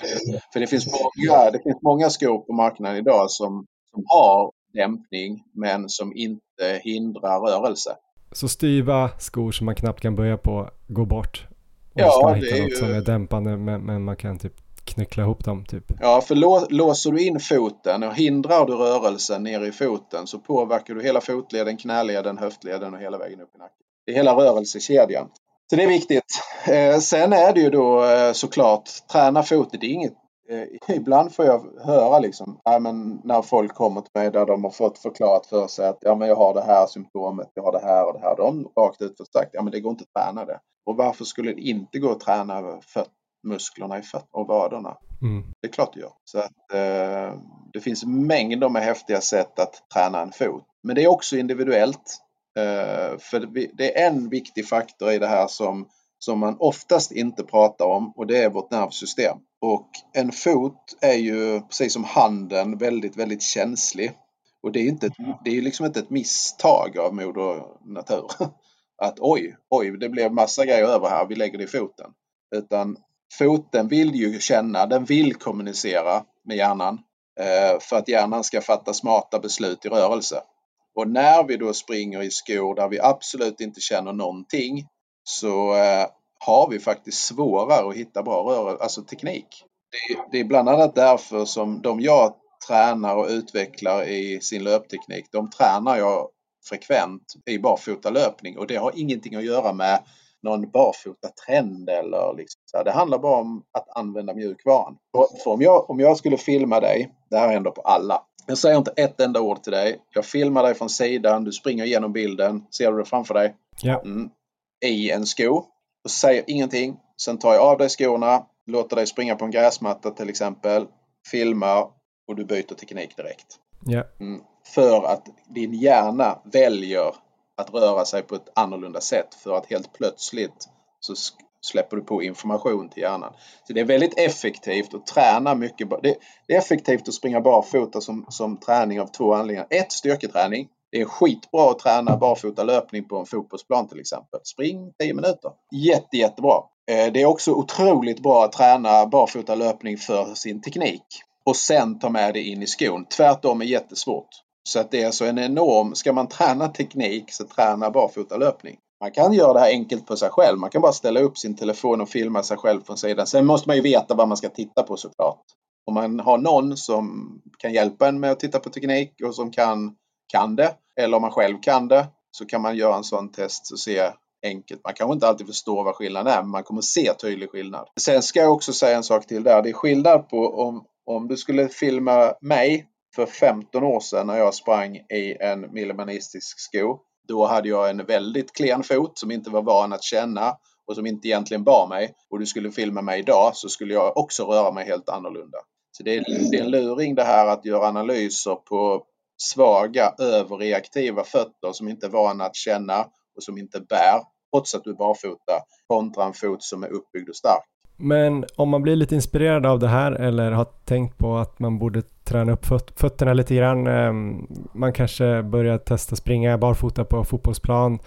För det finns många, det finns många skor på marknaden idag som, som har dämpning men som inte hindrar rörelse. Så styva skor som man knappt kan böja på går bort? Ja, man hitta något ju... som är dämpande men, men man kan typ knyckla ihop dem typ. Ja, för lå låser du in foten och hindrar du rörelsen ner i foten så påverkar du hela fotleden, knäleden, höftleden och hela vägen upp i nacken. Det är hela rörelsekedjan. Så det är viktigt. Eh, sen är det ju då eh, såklart, träna foten, det är inget eh, Ibland får jag höra liksom, ja, men när folk kommer till mig där de har fått förklarat för sig att ja, men jag har det här symptomet, jag har det här och det här. De rakt ut sagt ja men det går inte att träna det. Och varför skulle det inte gå att träna föt musklerna i fötterna och vaderna? Mm. Det är klart det gör. Så att, eh, det finns mängder med häftiga sätt att träna en fot. Men det är också individuellt. Eh, för det är en viktig faktor i det här som, som man oftast inte pratar om och det är vårt nervsystem. Och en fot är ju precis som handen väldigt, väldigt känslig. Och det är, inte ett, det är liksom inte ett misstag av moder natur. Att oj, oj, det blev massa grejer över här, vi lägger det i foten. Utan foten vill ju känna, den vill kommunicera med hjärnan eh, för att hjärnan ska fatta smarta beslut i rörelse. Och när vi då springer i skor där vi absolut inte känner någonting så eh, har vi faktiskt svårare att hitta bra rörelse, alltså teknik. Det, är bland annat därför som de jag tränar och utvecklar i sin löpteknik, de tränar jag frekvent i barfotalöpning och det har ingenting att göra med någon barfota-trend eller liksom så. Det handlar bara om att använda mjukvaran. För om jag, om jag skulle filma dig, det här händer på alla. Jag säger inte ett enda ord till dig. Jag filmar dig från sidan, du springer igenom bilden. Ser du det framför dig? Ja. Mm. I en sko. Och säger ingenting. Sen tar jag av dig skorna, låter dig springa på en gräsmatta till exempel. Filmar och du byter teknik direkt. Ja. Mm. För att din hjärna väljer att röra sig på ett annorlunda sätt för att helt plötsligt så släpper du på information till hjärnan. Så det är väldigt effektivt att träna mycket. Det, är effektivt att springa barfota som, som träning av två anledningar. Ett, styrketräning. Det är skitbra att träna barfota löpning på en fotbollsplan till exempel. Spring 10 minuter. Jätte, jättebra. Eh, det är också otroligt bra att träna barfota löpning för sin teknik och sen ta med det in i skon. Tvärtom är jättesvårt. Så att det är alltså en enorm, ska man träna teknik så träna barfotalöpning. Man kan göra det här enkelt på sig själv. Man kan bara ställa upp sin telefon och filma sig själv från sidan. Sen måste man ju veta vad man ska titta på såklart. Om man har någon som kan hjälpa en med att titta på teknik och som kan, kan det, eller om man själv kan det, så kan man göra en sån test och se enkelt. Man kanske inte alltid förstår vad skillnaden är, men man kommer se tydlig skillnad. Sen ska jag också säga en sak till där. Det är skillnad på om, om du skulle filma mig för 15 år sedan när jag sprang i en millimanistisk sko. Då hade jag en väldigt klen fot som inte var van att känna och som inte egentligen bar mig. Och du skulle filma mig idag så skulle jag också röra mig helt annorlunda. Så det är, det är en luring det här att göra analyser på svaga överreaktiva fötter som inte är vana att känna och som inte bär trots att du är barfota kontra en fot som är uppbyggd och stark. Men om man blir lite inspirerad av det här eller har tänkt på att man borde träna upp föt- fötterna lite grann. Ehm, man kanske börjar testa springa barfota på fotbollsplan.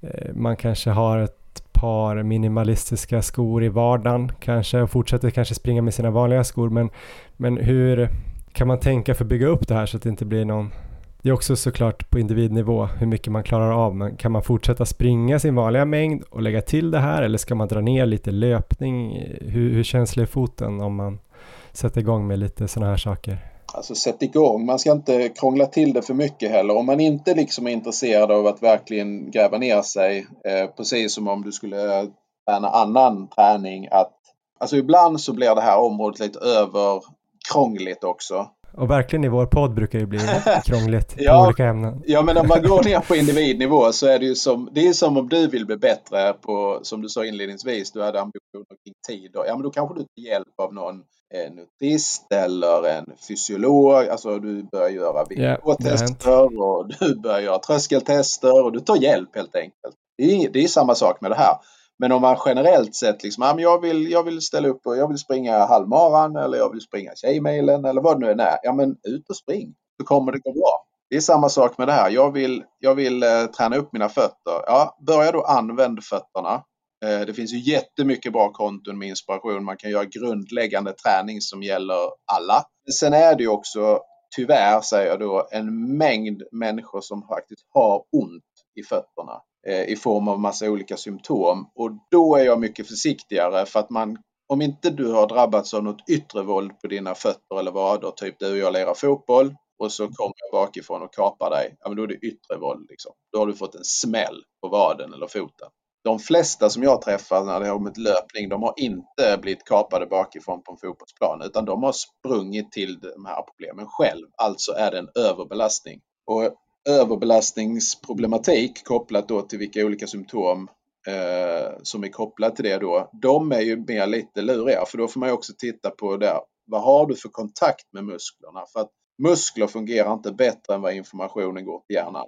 Eh, man kanske har ett par minimalistiska skor i vardagen kanske och fortsätter kanske springa med sina vanliga skor. Men, men hur kan man tänka för att bygga upp det här så att det inte blir någon det är också såklart på individnivå hur mycket man klarar av. Men kan man fortsätta springa sin vanliga mängd och lägga till det här eller ska man dra ner lite löpning? Hur, hur känslig är foten om man sätter igång med lite sådana här saker? Alltså sätt igång. Man ska inte krångla till det för mycket heller. Om man inte liksom är intresserad av att verkligen gräva ner sig, eh, precis som om du skulle träna annan träning, att alltså ibland så blir det här området lite över krångligt också. Och verkligen i vår podd brukar det bli krångligt på Ja. olika ämnen. Ja men om man går ner på individnivå så är det ju som, det är som om du vill bli bättre på, som du sa inledningsvis, du hade ambitioner kring tid. Ja men då kanske du tar hjälp av någon eh, nutrist eller en fysiolog. Alltså du börjar göra VK-tester och du börjar göra tröskeltester och du tar hjälp helt enkelt. Det är, det är samma sak med det här. Men om man generellt sett liksom, ja, men jag, vill, jag vill ställa upp och jag vill springa halvmaran eller jag vill springa Tjejmilen eller vad det nu än är. Ja men ut och spring så kommer det gå bra. Det är samma sak med det här. Jag vill, jag vill eh, träna upp mina fötter. Ja, börja då använd fötterna. Eh, det finns ju jättemycket bra konton med inspiration. Man kan göra grundläggande träning som gäller alla. Sen är det ju också, tyvärr säger jag då, en mängd människor som faktiskt har ont i fötterna eh, i form av massa olika symptom. Och då är jag mycket försiktigare för att man om inte du har drabbats av något yttre våld på dina fötter eller vader, typ du och jag lirar fotboll och så kommer jag bakifrån och kapar dig, ja men då är det yttre våld liksom. Då har du fått en smäll på vaden eller foten. De flesta som jag träffar när det har med löpning, de har inte blivit kapade bakifrån på en fotbollsplan utan de har sprungit till de här problemen själv. Alltså är det en överbelastning. Och överbelastningsproblematik kopplat då till vilka olika symptom eh, som är kopplat till det då, de är ju mer lite luriga för då får man ju också titta på det. Vad har du för kontakt med musklerna? För att muskler fungerar inte bättre än vad informationen går till hjärnan.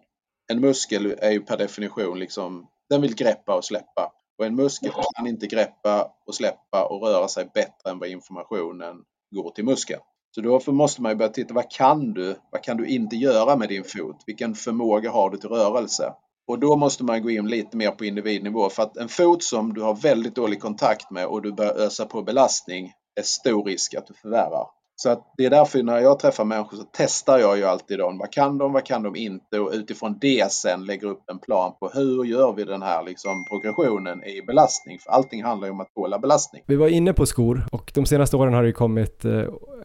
En muskel är ju per definition liksom, den vill greppa och släppa. Och en muskel kan inte greppa och släppa och röra sig bättre än vad informationen går till muskeln. Så därför måste man ju börja titta, vad kan du? Vad kan du inte göra med din fot? Vilken förmåga har du till rörelse? Och då måste man gå in lite mer på individnivå för att en fot som du har väldigt dålig kontakt med och du börjar ösa på belastning är stor risk att du förvärrar. Så att det är därför när jag träffar människor så testar jag ju alltid dem. Vad kan de, vad kan de inte? Och utifrån det sen lägger upp en plan på hur gör vi den här liksom progressionen i belastning? För allting handlar ju om att tåla belastning. Vi var inne på skor och de senaste åren har det kommit eh,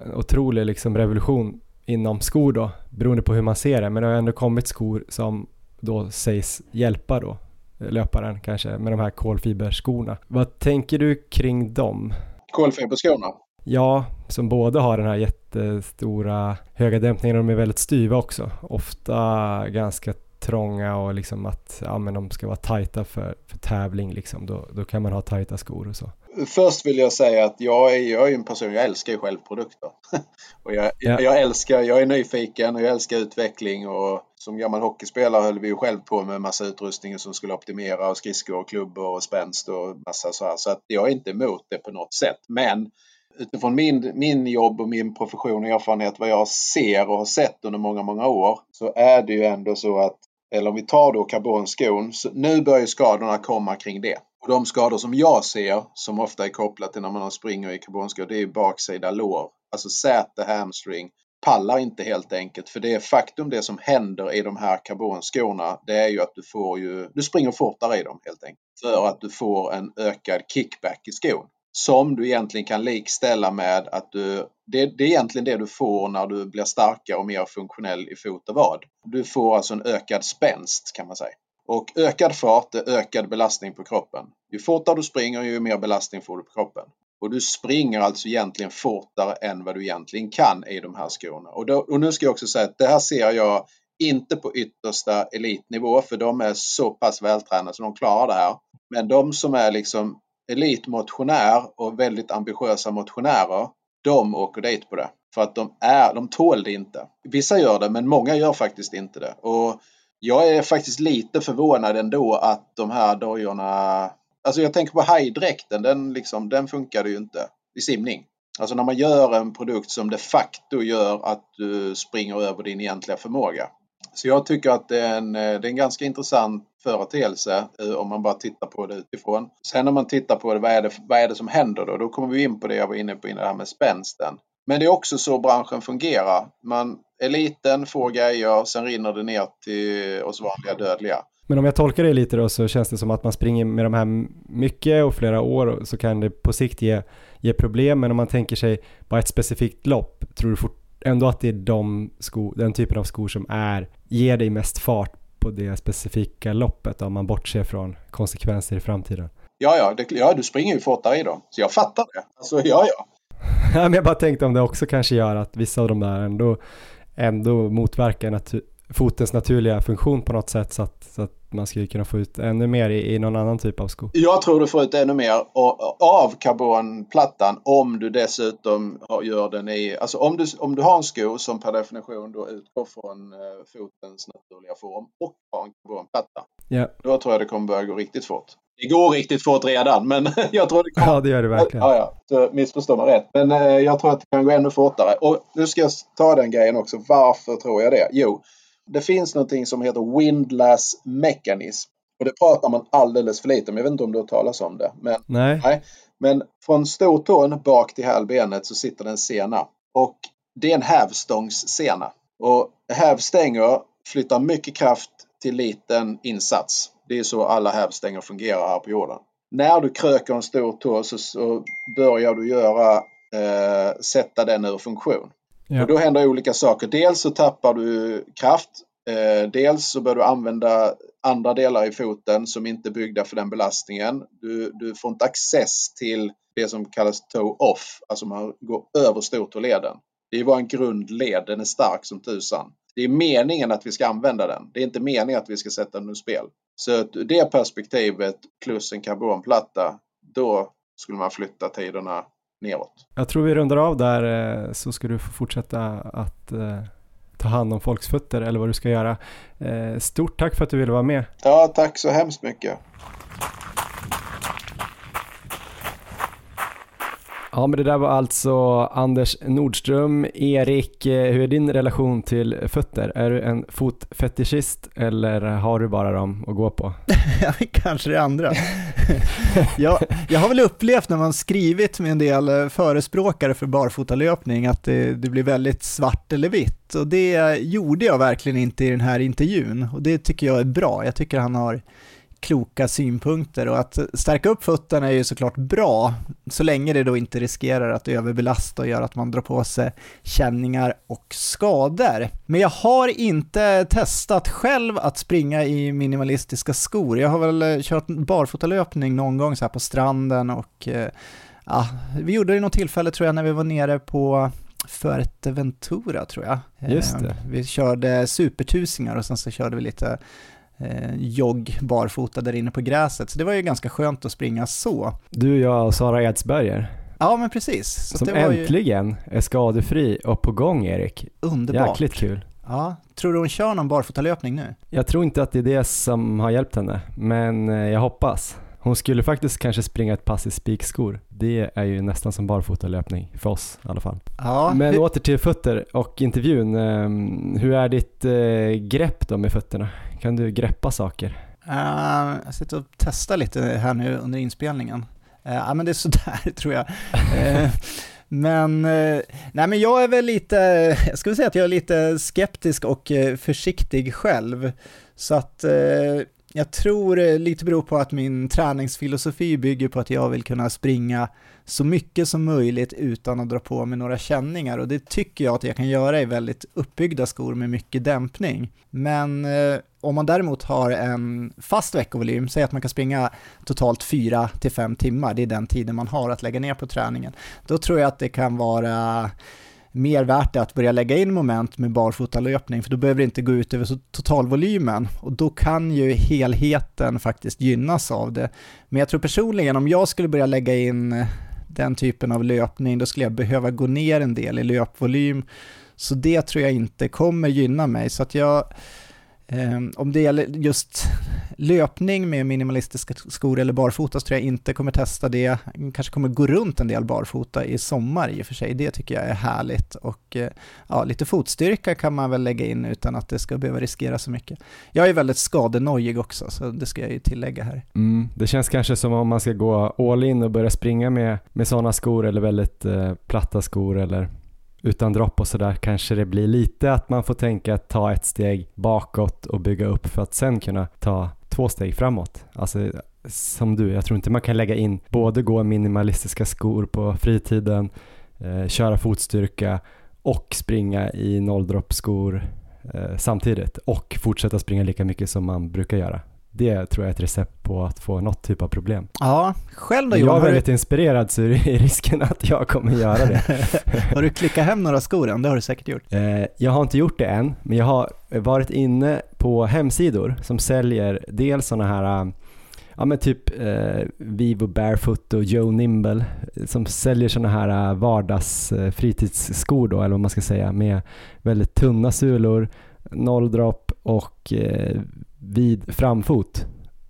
en otrolig liksom revolution inom skor då, beroende på hur man ser det. Men det har ändå kommit skor som då sägs hjälpa då löparen kanske med de här kolfiberskorna. Vad tänker du kring dem? Kolfiberskorna? Ja, som både har den här jättestora höga dämpningen och de är väldigt styva också. Ofta ganska trånga och liksom att ja, men de ska vara tajta för, för tävling liksom. Då, då kan man ha tajta skor och så. Först vill jag säga att jag är, jag är en person, jag älskar ju själv produkter. och jag, ja. jag älskar, jag är nyfiken och jag älskar utveckling och som gammal hockeyspelare höll vi ju själv på med massa utrustning som skulle optimera och skridskor och klubbor och spänst och massa så här. Så att jag är inte emot det på något sätt. Men utifrån min, min jobb och min profession och erfarenhet vad jag ser och har sett under många, många år så är det ju ändå så att eller om vi tar då karbonskon, så nu börjar skadorna komma kring det. Och de skador som jag ser, som ofta är kopplat till när man springer i karbonskor, det är baksida lår. Alltså säte, hamstring, pallar inte helt enkelt. För det är faktum det som händer i de här karbonskorna, det är ju att du får ju, du springer fortare i dem helt enkelt. För att du får en ökad kickback i skon som du egentligen kan likställa med att du, det, det, är egentligen det du får när du blir starkare och mer funktionell i fot och vad. Du får alltså en ökad spänst kan man säga. Och ökad fart är ökad belastning på kroppen. Ju fortare du springer ju mer belastning får du på kroppen. Och du springer alltså egentligen fortare än vad du egentligen kan i de här skorna. Och, då, och nu ska jag också säga att det här ser jag inte på yttersta elitnivå för de är så pass vältränade så de klarar det här. Men de som är liksom elitmotionär och väldigt ambitiösa motionärer, de åker dit på det. För att de, är, de tål det inte. Vissa gör det, men många gör faktiskt inte det. Och jag är faktiskt lite förvånad ändå att de här dojorna... Alltså jag tänker på hajdräkten, den, liksom, den funkade ju inte i simning. Alltså när man gör en produkt som de facto gör att du springer över din egentliga förmåga. Så jag tycker att det är en, eh, det är en ganska intressant företeelse eh, om man bara tittar på det utifrån. Sen när man tittar på det, vad är det, vad är det som händer då? Då kommer vi in på det jag var inne på innan, det här med spänsten. Men det är också så branschen fungerar. Man, är liten, får grejer, sen rinner det ner till oss vanliga dödliga. Men om jag tolkar det lite då så känns det som att man springer med de här mycket och flera år så kan det på sikt ge, ge problem. Men om man tänker sig bara ett specifikt lopp, tror du fort, ändå att det är de sko, den typen av skor som är, ger dig mest fart på det specifika loppet om man bortser från konsekvenser i framtiden. Ja, ja, det, ja du springer ju fortare i dem. Så jag fattar det. Alltså, ja, ja. men jag bara tänkte om det också kanske gör att vissa av de där ändå, ändå motverkar natu fotens naturliga funktion på något sätt så att, så att man skulle kunna få ut ännu mer i, i någon annan typ av sko. Jag tror du får ut ännu mer av karbonplattan om du dessutom gör den i, alltså om du, om du har en sko som per definition då utgår från eh, fotens naturliga form och har en karbonplatta. Yeah. Då tror jag det kommer börja gå riktigt fort. Det går riktigt fort redan men jag tror det kommer... Ja det gör det verkligen. Ja, ja. Så missförstå mig rätt. Men eh, jag tror att det kan gå ännu fortare. Och nu ska jag ta den grejen också. Varför tror jag det? Jo, det finns någonting som heter windlass mechanism. Och det pratar man alldeles för lite om. Jag vet inte om du har talat om det. Men, nej. nej. Men från stortån bak till hälbenet så sitter det en sena. Och det är en hävstångssena. Och hävstänger flyttar mycket kraft till liten insats. Det är så alla hävstänger fungerar här på jorden. När du kröker en stor tå så, så börjar du göra, eh, sätta den ur funktion. Ja. Och då händer olika saker. Dels så tappar du kraft. Eh, dels så bör du använda andra delar i foten som inte är byggda för den belastningen. Du, du får inte access till det som kallas toe off, alltså man går över stortåleden. Det är bara en grundled, den är stark som tusan. Det är meningen att vi ska använda den. Det är inte meningen att vi ska sätta den ur spel. Så det perspektivet plus en karbonplatta, då skulle man flytta tiderna neråt. Jag tror vi rundar av där eh, så ska du få fortsätta att eh, ta hand om folks fötter eller vad du ska göra. Eh, stort tack för att du ville vara med. Ja, tack så hemskt mycket. Ja, men det där var alltså Anders Nordström. Erik, eh, hur är din relation till fötter? Är du en fotfetischist eller har du bara dem att gå på? Kanske det andra. jag, jag har väl upplevt när man skrivit med en del eh, förespråkare för barfotalöpning att det, det blir väldigt svart eller vitt och det gjorde jag verkligen inte i den här intervjun och det tycker jag är bra. Jag tycker han har kloka synpunkter och att stärka upp fötterna är ju såklart bra så länge det då inte riskerar att överbelasta och göra att man drar på sig känningar och skador. Men jag har inte testat själv att springa i minimalistiska skor. Jag har väl kört barfotalöpning någon gång så här på stranden och eh, ja, vi gjorde det i något tillfälle tror jag när vi var nere på Fuerteventura tror jag. Just det. Eh, vi körde supertusingar och sen så körde vi lite eh, jogg barfota där inne på gräset. Så det var ju ganska skönt att springa så. Du, jag och Sara Edsberger, Ja, men precis. Så som var ju äntligen är skadefri och på gång Erik. underbart. Jäkligt kul. Ja, tror du hon kör någon barfotalöpning nu? Jag tror inte att det är det som har hjälpt henne, men eh, jag hoppas. Hon skulle faktiskt kanske springa ett pass i spikskor. Det är ju nästan som barfotalöpning för oss i alla fall. Ja, Men hur- åter till fötter och intervjun. Ehm, Hur är ditt eh, grepp då med fötterna? Kan du greppa saker? Eh, jag sitter och testar lite här nu under inspelningen. Eh, Ja, men det är sådär tror jag. Eh, men, nej men jag är väl lite, jag skulle säga att jag är lite skeptisk och försiktig själv. Så att jag tror eh, lite beror på att min träningsfilosofi bygger på att jag vill kunna springa så mycket som möjligt utan att dra på mig några känningar och det tycker jag att jag kan göra i väldigt uppbyggda skor med mycket dämpning. Men eh, om man däremot har en fast veckovolym, säg att man kan springa totalt 4 till 5 timmar, det är den tiden man har att lägga ner på träningen, då tror jag att det kan vara mer värt det att börja lägga in moment med barfotalöpning, för då behöver det inte gå ut över totalvolymen och då kan ju helheten faktiskt gynnas av det. Men jag tror personligen, om jag skulle börja lägga in eh, den typen av löpning, då skulle jag behöva gå ner en del i löpvolym, så det tror jag inte kommer gynna mig. Så att jag, eh, om det gäller just löpning med minimalistiska skor eller barfota så tror jag inte kommer testa det. Jag kanske kommer gå runt en del barfota i sommar i och för sig. Det tycker jag är härligt och eh, ja, lite fotstyrka kan man väl lägga in utan att det ska behöva riskera så mycket. Jag är väldigt skadenojig också så det ska jag ju tillägga här. Mm. Det känns kanske som om man ska gå all in och börja springa med, med sådana skor eller väldigt eh, platta skor eller utan dropp och sådär kanske det blir lite att man får tänka att ta ett steg bakåt och bygga upp för att sen kunna ta två steg framåt. Alltså som du, jag tror inte man kan lägga in både gå minimalistiska skor på fritiden, eh, köra fotstyrka och springa i nolldroppskor eh, samtidigt och fortsätta springa lika mycket som man brukar göra. Det tror jag är ett recept på att få något typ av problem. Ja, själv då Jag Johan, är har du, väldigt inspirerad så är risken att jag kommer göra det. har du klickat hem några skor än? Det har du säkert gjort. Eh, Jag har inte gjort det än, men jag har varit inne på hemsidor som säljer dels sådana här eh, Ja men typ eh, Vivo Barefoot och Joe Nimble eh, som säljer sådana här vardags eh, fritidsskor då eller vad man ska säga med väldigt tunna sulor, nolldropp och eh, vid framfot.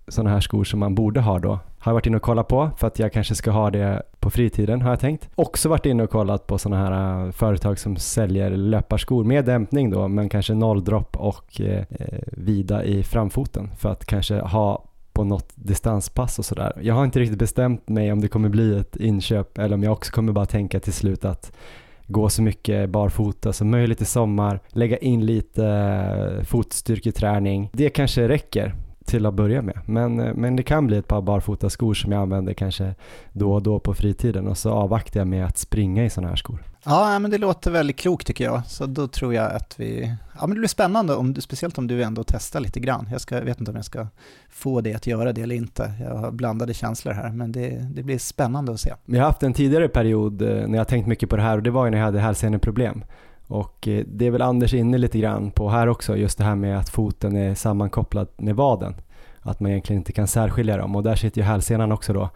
Sådana här skor som man borde ha då. Har jag varit inne och kollat på för att jag kanske ska ha det på fritiden har jag tänkt. Också varit inne och kollat på sådana här äh, företag som säljer löparskor med dämpning då men kanske nolldropp och eh, eh, vida i framfoten för att kanske ha på något distanspass och sådär. Jag har inte riktigt bestämt mig om det kommer bli ett inköp eller om jag också kommer bara tänka till slut att gå så mycket barfota som möjligt i sommar, lägga in lite eh, fotstyrketräning. Det kanske räcker till att börja med. Men, eh, men det kan bli ett par barfotaskor som jag använder kanske då och då på fritiden och så avvaktar jag med att springa i sådana här skor. Ja, men det låter väldigt klokt tycker jag. Så då tror jag att vi... Ja, men det blir spännande, om, speciellt om du ändå testar lite grann. Jag ska, vet inte om jag ska få dig att göra det eller inte. Jag har blandade känslor här, men det, det blir spännande att se. Vi har haft en tidigare period eh, när jag tänkt mycket på det här och det var ju när jag hade hälseneproblem. Och eh, det är väl Anders inne lite grann på här också, just det här med att foten är sammankopplad med vaden. Att man egentligen inte kan särskilja dem och där sitter ju hälsenan också då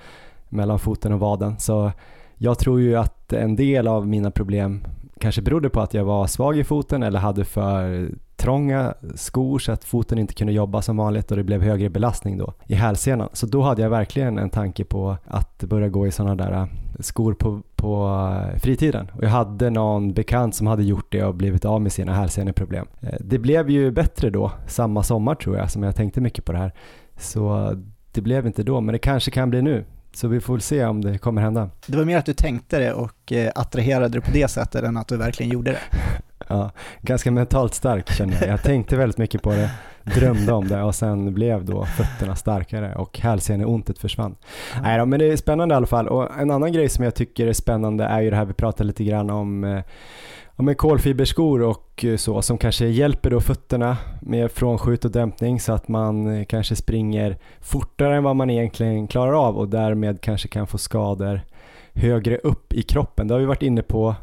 mellan foten och vaden. Så jag tror ju att en del av mina problem kanske berodde på att jag var svag i foten eller hade för trånga skor så att foten inte kunde jobba som vanligt och det blev högre belastning då i hälsenan. Så då hade jag verkligen en tanke på att börja gå i sådana där äh, skor på, på äh, fritiden. Och jag hade någon bekant som hade gjort det och blivit av med sina hälseneproblem. Eh, Det blev ju bättre då, samma sommar tror jag, som jag tänkte mycket på det här. Så det blev inte då, men det kanske kan bli nu. Så vi får väl se om det kommer hända. Det var mer att du tänkte det och attraherade det på det sättet än att du verkligen gjorde det. Ja, ganska mentalt stark känner jag. Jag tänkte väldigt mycket på det. drömde om det och sen blev då fötterna starkare och hälseneontet försvann. Mm. Nej då, men det är spännande i alla fall och en annan grej som jag tycker är spännande är ju det här vi pratade lite grann om eh, ja, med kolfiberskor och så som kanske hjälper då fötterna med frånskjut och dämpning så att man eh, kanske springer fortare än vad man egentligen klarar av och därmed kanske kan få skador högre upp i kroppen. Det har vi varit inne på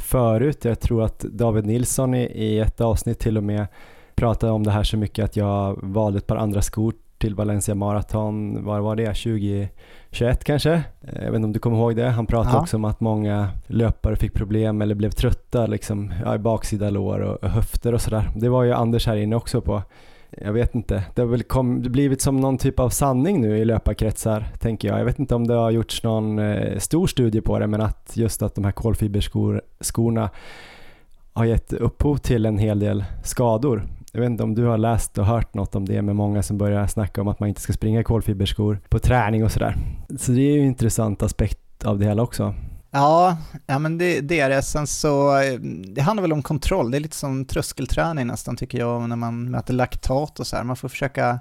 förut. Jag tror att David Nilsson i, ett avsnitt till och med pratade om det här så mycket att jag valde ett par andra skor till Valencia Marathon, var var det? 2021 kanske? Eh, jag vet inte om du kommer ihåg det? Han pratade ja. också om att många löpare fick problem eller blev trötta liksom, ja, i baksida lår och höfter och sådär. Det var ju Anders här inne också på jag vet inte, det har väl kom, blivit som någon typ av sanning nu i löparkretsar, tänker jag. Jag vet inte om det har gjorts någon eh, stor studie på det, men att just att de här kolfiberskorna har gett upphov till en hel del skador. Jag vet inte om du har läst och hört något om det med många som börjar snacka om att man inte ska springa i kolfiberskor på träning och sådär. Så det är ju en intressant aspekt av det hela också. Ja, ja men det, det, är det. Sen så, eh, det handlar väl om kontroll. Det är lite som tröskelträning nästan tycker jag, när man mäter laktat och så här. Man får försöka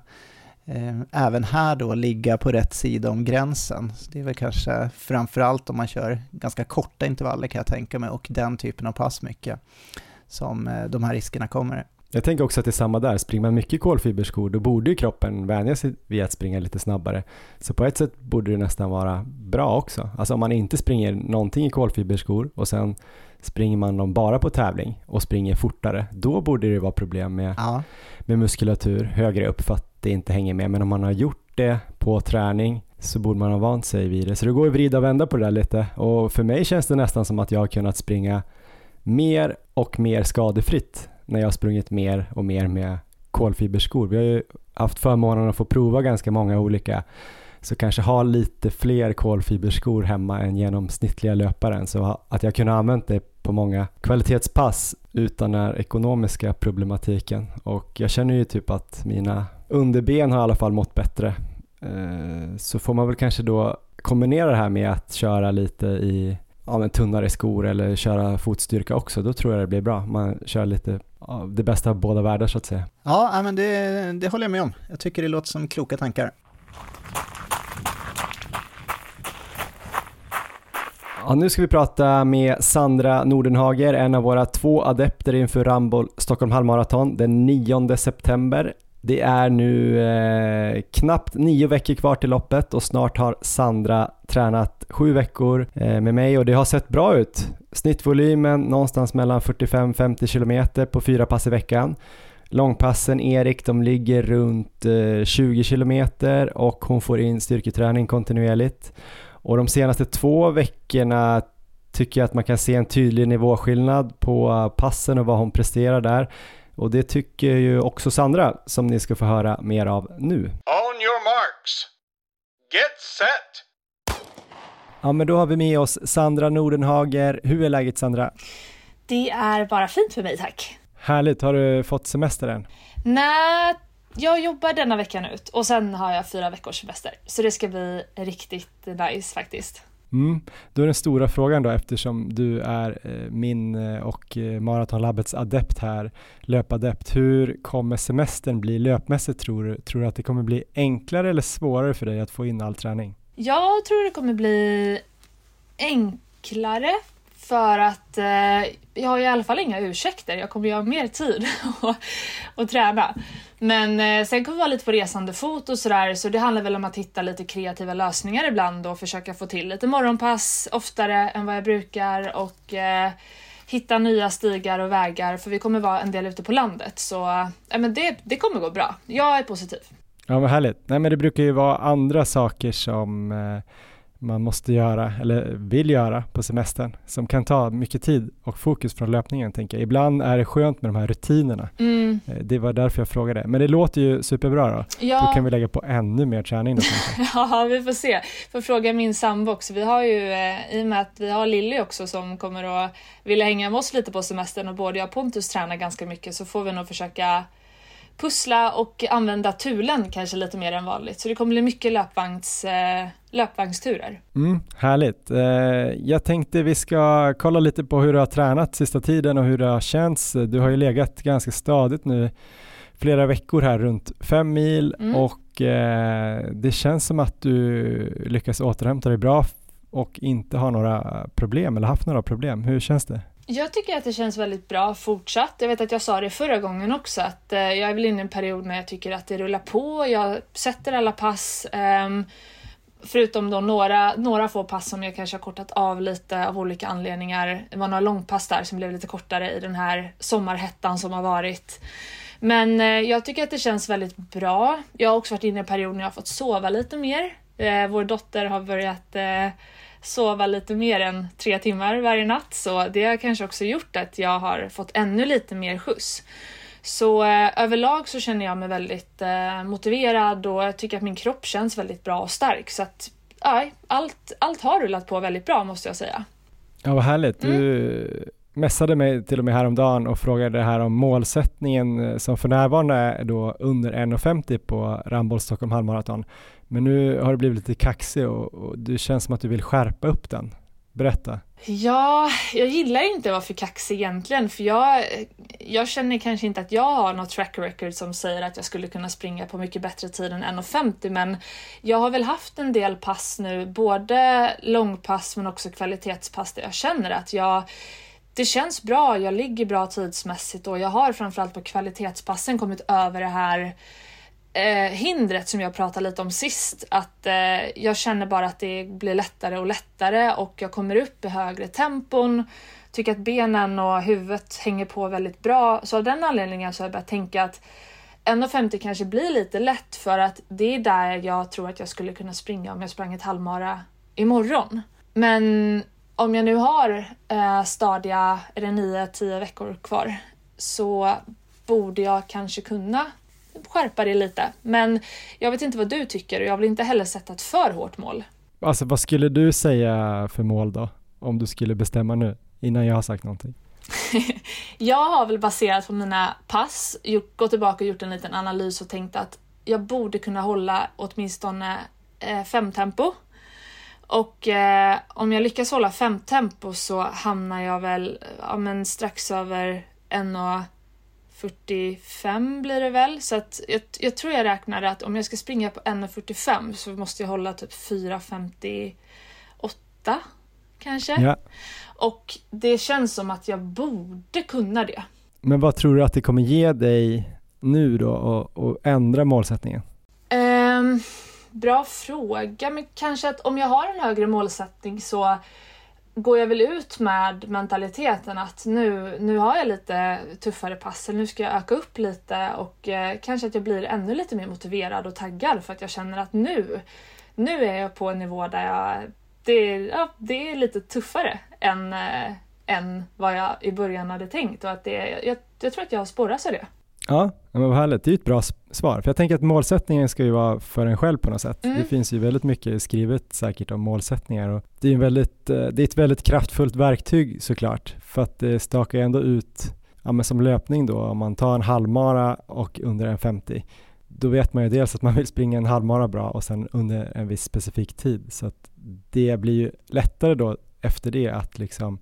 eh, även här då ligga på rätt sida om gränsen. Så det är väl kanske framförallt om man kör ganska korta intervaller kan jag tänka mig och den typen av pass mycket som eh, de här riskerna kommer. Jag tänker också att det är samma där, springer man mycket kolfiberskor då borde ju kroppen vänja sig vid att springa lite snabbare. Så på ett sätt borde det nästan vara bra också. Alltså om man inte springer någonting i kolfiberskor och sen springer man dem bara på tävling och springer fortare, då borde det vara problem med, ja. med muskulatur högre upp för att det inte hänger med. Men om man har gjort det på träning så borde man ha vant sig vid det. Så det går att vrida och vända på det där lite och för mig känns det nästan som att jag har kunnat springa mer och mer skadefritt när jag har sprungit mer och mer med kolfiberskor. Vi har ju haft förmånen att få prova ganska många olika så kanske ha lite fler kolfiberskor hemma än genomsnittliga löparen så att jag kunde använt det på många kvalitetspass utan den här ekonomiska problematiken och jag känner ju typ att mina underben har i alla fall mått bättre eh, så får man väl kanske då kombinera det här med att köra lite i ja, men tunnare skor eller köra fotstyrka också, då tror jag det blir bra. Man kör lite ja, det bästa av båda världar så att säga. Ja, men det, det håller jag med om. Jag tycker det låter som kloka tankar. Ja, nu ska vi prata med Sandra Nordenhager, en av våra två adepter inför Ramboll Stockholm halvmaraton den 9 september. Det är nu eh, knappt nio veckor kvar till loppet och snart har Sandra tränat sju veckor eh, med mig och det har sett bra ut. Snittvolymen någonstans mellan 45-50 km på fyra pass i veckan. Långpassen Erik, de ligger runt eh, 20 km och hon får in styrketräning kontinuerligt. Och de senaste två veckorna tycker jag att man kan se en tydlig nivåskillnad på eh, passen och vad hon presterar där. Och det tycker ju också Sandra som ni ska få höra mer av nu. On your marks. Get set! Ja men då har vi med oss Sandra Nordenhager. Hur är läget Sandra? Det är bara fint för mig tack. Härligt, har du fått semester än? Nej, jag jobbar denna veckan ut och sen har jag fyra veckors semester. Så det ska bli riktigt nice faktiskt. Mm. Då är den stora frågan då eftersom du är eh, min eh, och eh, Maratonlabbets adept här, löpadept. Hur kommer semestern bli löpmässigt tror du? Tror du att det kommer bli enklare eller svårare för dig att få in all träning? Jag tror det kommer bli enklare för att eh, jag har i alla fall inga ursäkter. Jag kommer ju ha mer tid att träna. Men eh, sen kommer vi vara lite på resande fot och sådär så det handlar väl om att hitta lite kreativa lösningar ibland och försöka få till lite morgonpass oftare än vad jag brukar och eh, hitta nya stigar och vägar för vi kommer vara en del ute på landet så eh, men det, det kommer gå bra. Jag är positiv. Ja vad härligt. Nej men det brukar ju vara andra saker som eh, man måste göra eller vill göra på semestern som kan ta mycket tid och fokus från löpningen. Tänker jag. Ibland är det skönt med de här rutinerna. Mm. Eh, det var därför jag frågade. Men det låter ju superbra då. Ja. Då kan vi lägga på ännu mer träning då ja, vi får se. Får fråga min sambo också. Vi har ju, eh, i och med att vi har Lilly också som kommer att vilja hänga med oss lite på semestern och både jag och Pontus tränar ganska mycket så får vi nog försöka pussla och använda tulen kanske lite mer än vanligt. Så det kommer bli mycket löpvagns, eh, löpvagnsturer. Mm, härligt. Eh, jag tänkte vi ska kolla lite på hur du har tränat sista tiden och hur det har känts. Du har ju legat ganska stadigt nu flera veckor här runt fem mil Mm. och eh, det känns som att du lyckas återhämta dig bra och inte har några problem eller haft några problem. Hur känns det? Jag tycker att det känns väldigt bra fortsatt. Jag vet att jag sa det förra gången också att eh, jag är väl inne i en period när jag tycker att det rullar på. Jag sätter alla pass. Ehm, förutom då några, några få pass som jag kanske har kortat av lite av olika anledningar. Det var några långpass där som blev lite kortare i den här sommarhettan som har varit. Men eh, jag tycker att det känns väldigt bra. Jag har också varit inne i en period när jag har fått sova lite mer. Eh, vår dotter har börjat sova lite mer än tre timmar varje natt så det har kanske också gjort att jag har fått ännu lite mer skjuts. Så eh, överlag så känner jag mig väldigt eh, motiverad och jag tycker att min kropp känns väldigt bra och stark så att ja, allt, allt har rullat på väldigt bra måste jag säga. Ja, vad härligt. Mm. Du messade mig till och med häromdagen och frågade det här om målsättningen eh, som för närvarande är då under 1,50 på Ramboll Stockholm halvmaraton. Men nu har du blivit lite kaxig och, och du känns som att du vill skärpa upp den. Berätta. Ja, jag gillar inte att vara för kaxig egentligen för jag, jag känner kanske inte att jag har något track record som säger att jag skulle kunna springa på mycket bättre tid än 1.50 men jag har väl haft en del pass nu, både långpass men också kvalitetspass där jag känner att jag det känns bra, jag ligger bra tidsmässigt och jag har framförallt på kvalitetspassen kommit över det här eh, hindret som jag pratade lite om sist. Att eh, jag känner bara att det blir lättare och lättare och jag kommer upp i högre tempon. Tycker att benen och huvudet hänger på väldigt bra. Så av den anledningen så har jag börjat tänka att 1,50 kanske blir lite lätt för att det är där jag tror att jag skulle kunna springa om jag sprang ett halvmara imorgon. Men om jag nu har eh, stadiga, är det 9-10 veckor kvar, så borde jag kanske kunna skärpa det lite. Men jag vet inte vad du tycker och jag vill inte heller sätta ett för hårt mål. Alltså vad skulle du säga för mål då? Om du skulle bestämma nu, innan jag har sagt någonting. Jag har väl baserat på mina pass gjort, gått tillbaka och gjort en liten analys och tänkt att jag borde kunna hålla åtminstone eh, fem tempo. Och eh, om jag lyckas hålla fem tempo så hamnar jag väl ja, men strax över 1,45 blir det väl. Så att jag, jag tror jag räknade att om jag ska springa på 1,45 så måste jag hålla typ 4,58 kanske. Ja. Och det känns som att jag borde kunna det. Men vad tror du att det kommer ge dig nu då och, och ändra målsättningen? Ehm, bra fråga, men kanske att om jag har en högre målsättning så går jag väl ut med mentaliteten att nu, nu har jag lite tuffare pass, eller nu ska jag öka upp lite och eh, kanske att jag blir ännu lite mer motiverad och taggad för att jag känner att nu, nu är jag på en nivå där jag, det, är- ja, det är lite tuffare än, eh, än vad jag i början hade tänkt och att det, jag, jag tror att jag har sporrats av det. Ja, men vad härligt. Det är ju ett bra svar. För jag tänker att målsättningen ska ju vara för en själv på något sätt. Mm. Det finns ju väldigt mycket skrivet säkert om målsättningar och det är, väldigt, eh, det är ett väldigt kraftfullt verktyg såklart. För att det stakar ju ändå ut, ja men som löpning då, om man tar en halvmara och under en 50 då vet man ju dels att man vill springa en halvmara bra och sen under en viss specifik tid. Så att det blir ju lättare då efter det att liksom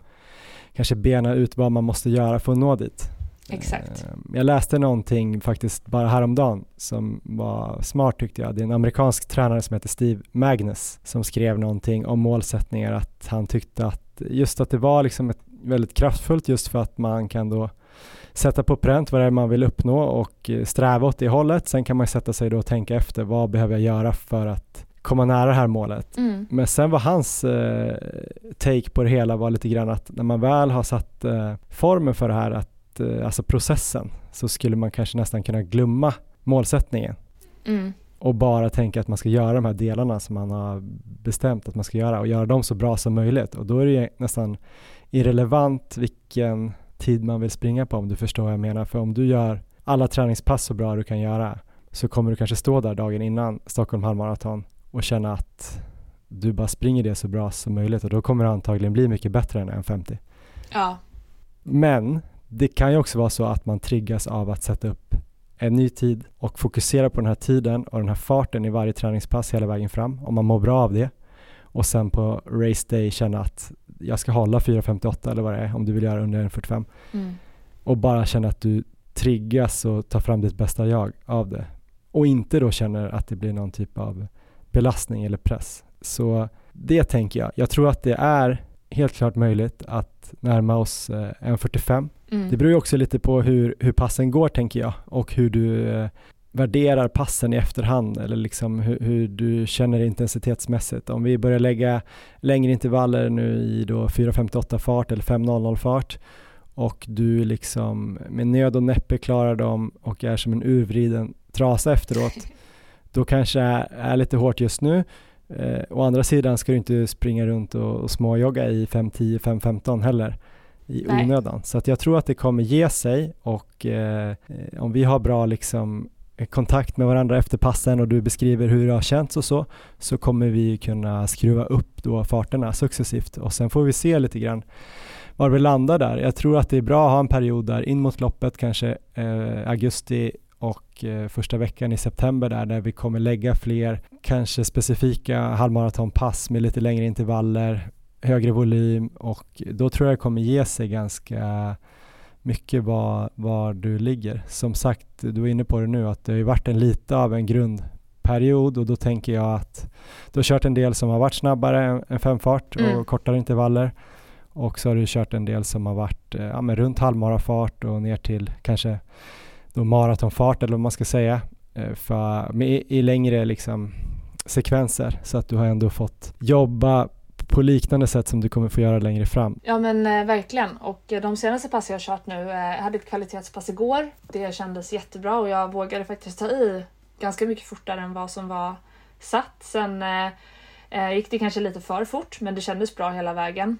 kanske bena ut vad man måste göra för att nå dit. Exakt. Eh, Jag läste någonting faktiskt bara häromdagen som var smart tyckte jag. Det är en amerikansk tränare som heter Steve Magnus som skrev någonting om målsättningar att han tyckte att just att det var liksom ett väldigt kraftfullt just för att man kan då sätta på pränt vad det är man vill uppnå och sträva åt det hållet. Sen kan man sätta sig då och tänka efter vad behöver jag göra för att komma nära det här målet. Mm. Men sen var hans eh, take på det hela var lite grann att när man väl har satt eh, formen för det här, att, eh, alltså processen, så skulle man kanske nästan kunna glömma målsättningen Mm. och bara tänka att man ska göra de här delarna som man har bestämt att man ska göra och göra dem så bra som möjligt. Och då är det ju nästan irrelevant vilken tid man vill springa på om du förstår vad jag menar. För om du gör alla träningspass så bra du kan göra så kommer du kanske stå där dagen innan Stockholm halvmaraton och känna att du bara springer det så bra som möjligt och då kommer det antagligen bli mycket bättre än 1.50. Ja. Men det kan ju också vara så att man triggas av att sätta upp en ny tid och fokusera på den här tiden och den här farten i varje träningspass hela vägen fram om man mår bra av det och sen på race day känna att jag ska hålla 4.58 eller vad det är om du vill göra under 1.45 Mm. och bara känna att du triggas och ta fram ditt bästa jag av det. Och inte då känner att det blir någon typ av belastning eller press. Så det tänker jag. Jag tror att det är helt klart möjligt att närma oss eh, 1.45. Mm. Det beror ju också lite på hur, hur passen går tänker jag och hur du eh, värderar passen i efterhand eller liksom hur, hur, du känner intensitetsmässigt. Om vi börjar lägga längre intervaller nu i då 4.58 fart eller 5.00 fart och du liksom med nöd och näppe klarar dem och är som en urvriden trasa efteråt, då kanske är, är lite hårt just nu. Eh, å andra sidan ska du inte springa runt och, och småjogga i 5.10, 5.15 heller i Nej. onödan. Så att jag tror att det kommer ge sig och eh, eh, om vi har bra liksom eh, kontakt med varandra efter passen och du beskriver hur det har känts och så, så kommer vi kunna skruva upp då farterna successivt och sen får vi se lite grann var vi landar där. Jag tror att det är bra att ha en period där in mot loppet, kanske eh, augusti och eh, första veckan i september där, där vi kommer lägga fler kanske specifika halvmaratonpass med lite längre intervaller, högre volym och då tror jag det kommer ge sig ganska mycket var, var du ligger. Som sagt, du är inne på det nu att det har ju varit en lite av en grundperiod och då tänker jag att du har kört en del som har varit snabbare än, femfart och Mm. kortare intervaller och så har du kört en del som har varit eh, ja, men runt halvmarafart och ner till kanske då maratonfart eller vad man ska säga eh, för, med, i, i längre liksom sekvenser så att du har ändå fått jobba på liknande sätt som du kommer få göra längre fram. Ja men eh, verkligen och eh, de senaste pass jag har kört nu, eh, jag hade ett kvalitetspass igår. Det kändes jättebra och jag vågade faktiskt ta i ganska mycket fortare än vad som var satt. Sen eh, eh gick det kanske lite för fort men det kändes bra hela vägen.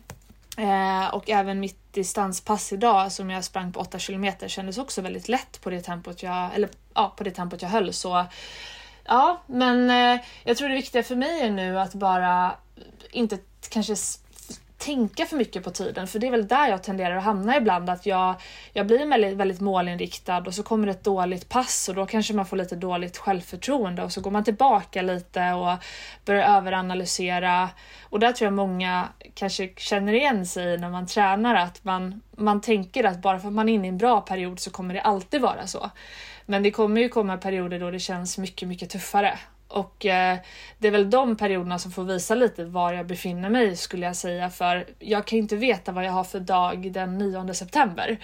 Eh, och även mitt distanspass idag som jag sprang på 8 kilometer kändes också väldigt lätt på det tempot jag, eller ja, på det tempot jag höll. Så ja, men eh, jag tror det viktiga för mig är nu att bara inte kanske tänka för mycket på tiden för det är väl där jag tenderar att hamna ibland att jag, jag blir väldigt, väldigt målinriktad och så kommer det ett dåligt pass och då kanske man får lite dåligt självförtroende och så går man tillbaka lite och börjar överanalysera och där tror jag många kanske känner igen sig när man tränar att man, man tänker att bara för att man är inne i en bra period så kommer det alltid vara så. Men det kommer ju komma perioder då det känns mycket, mycket tuffare. Och eh, det är väl de perioderna som får visa lite var jag befinner mig skulle jag säga för jag kan inte veta vad jag har för dag den 9 september.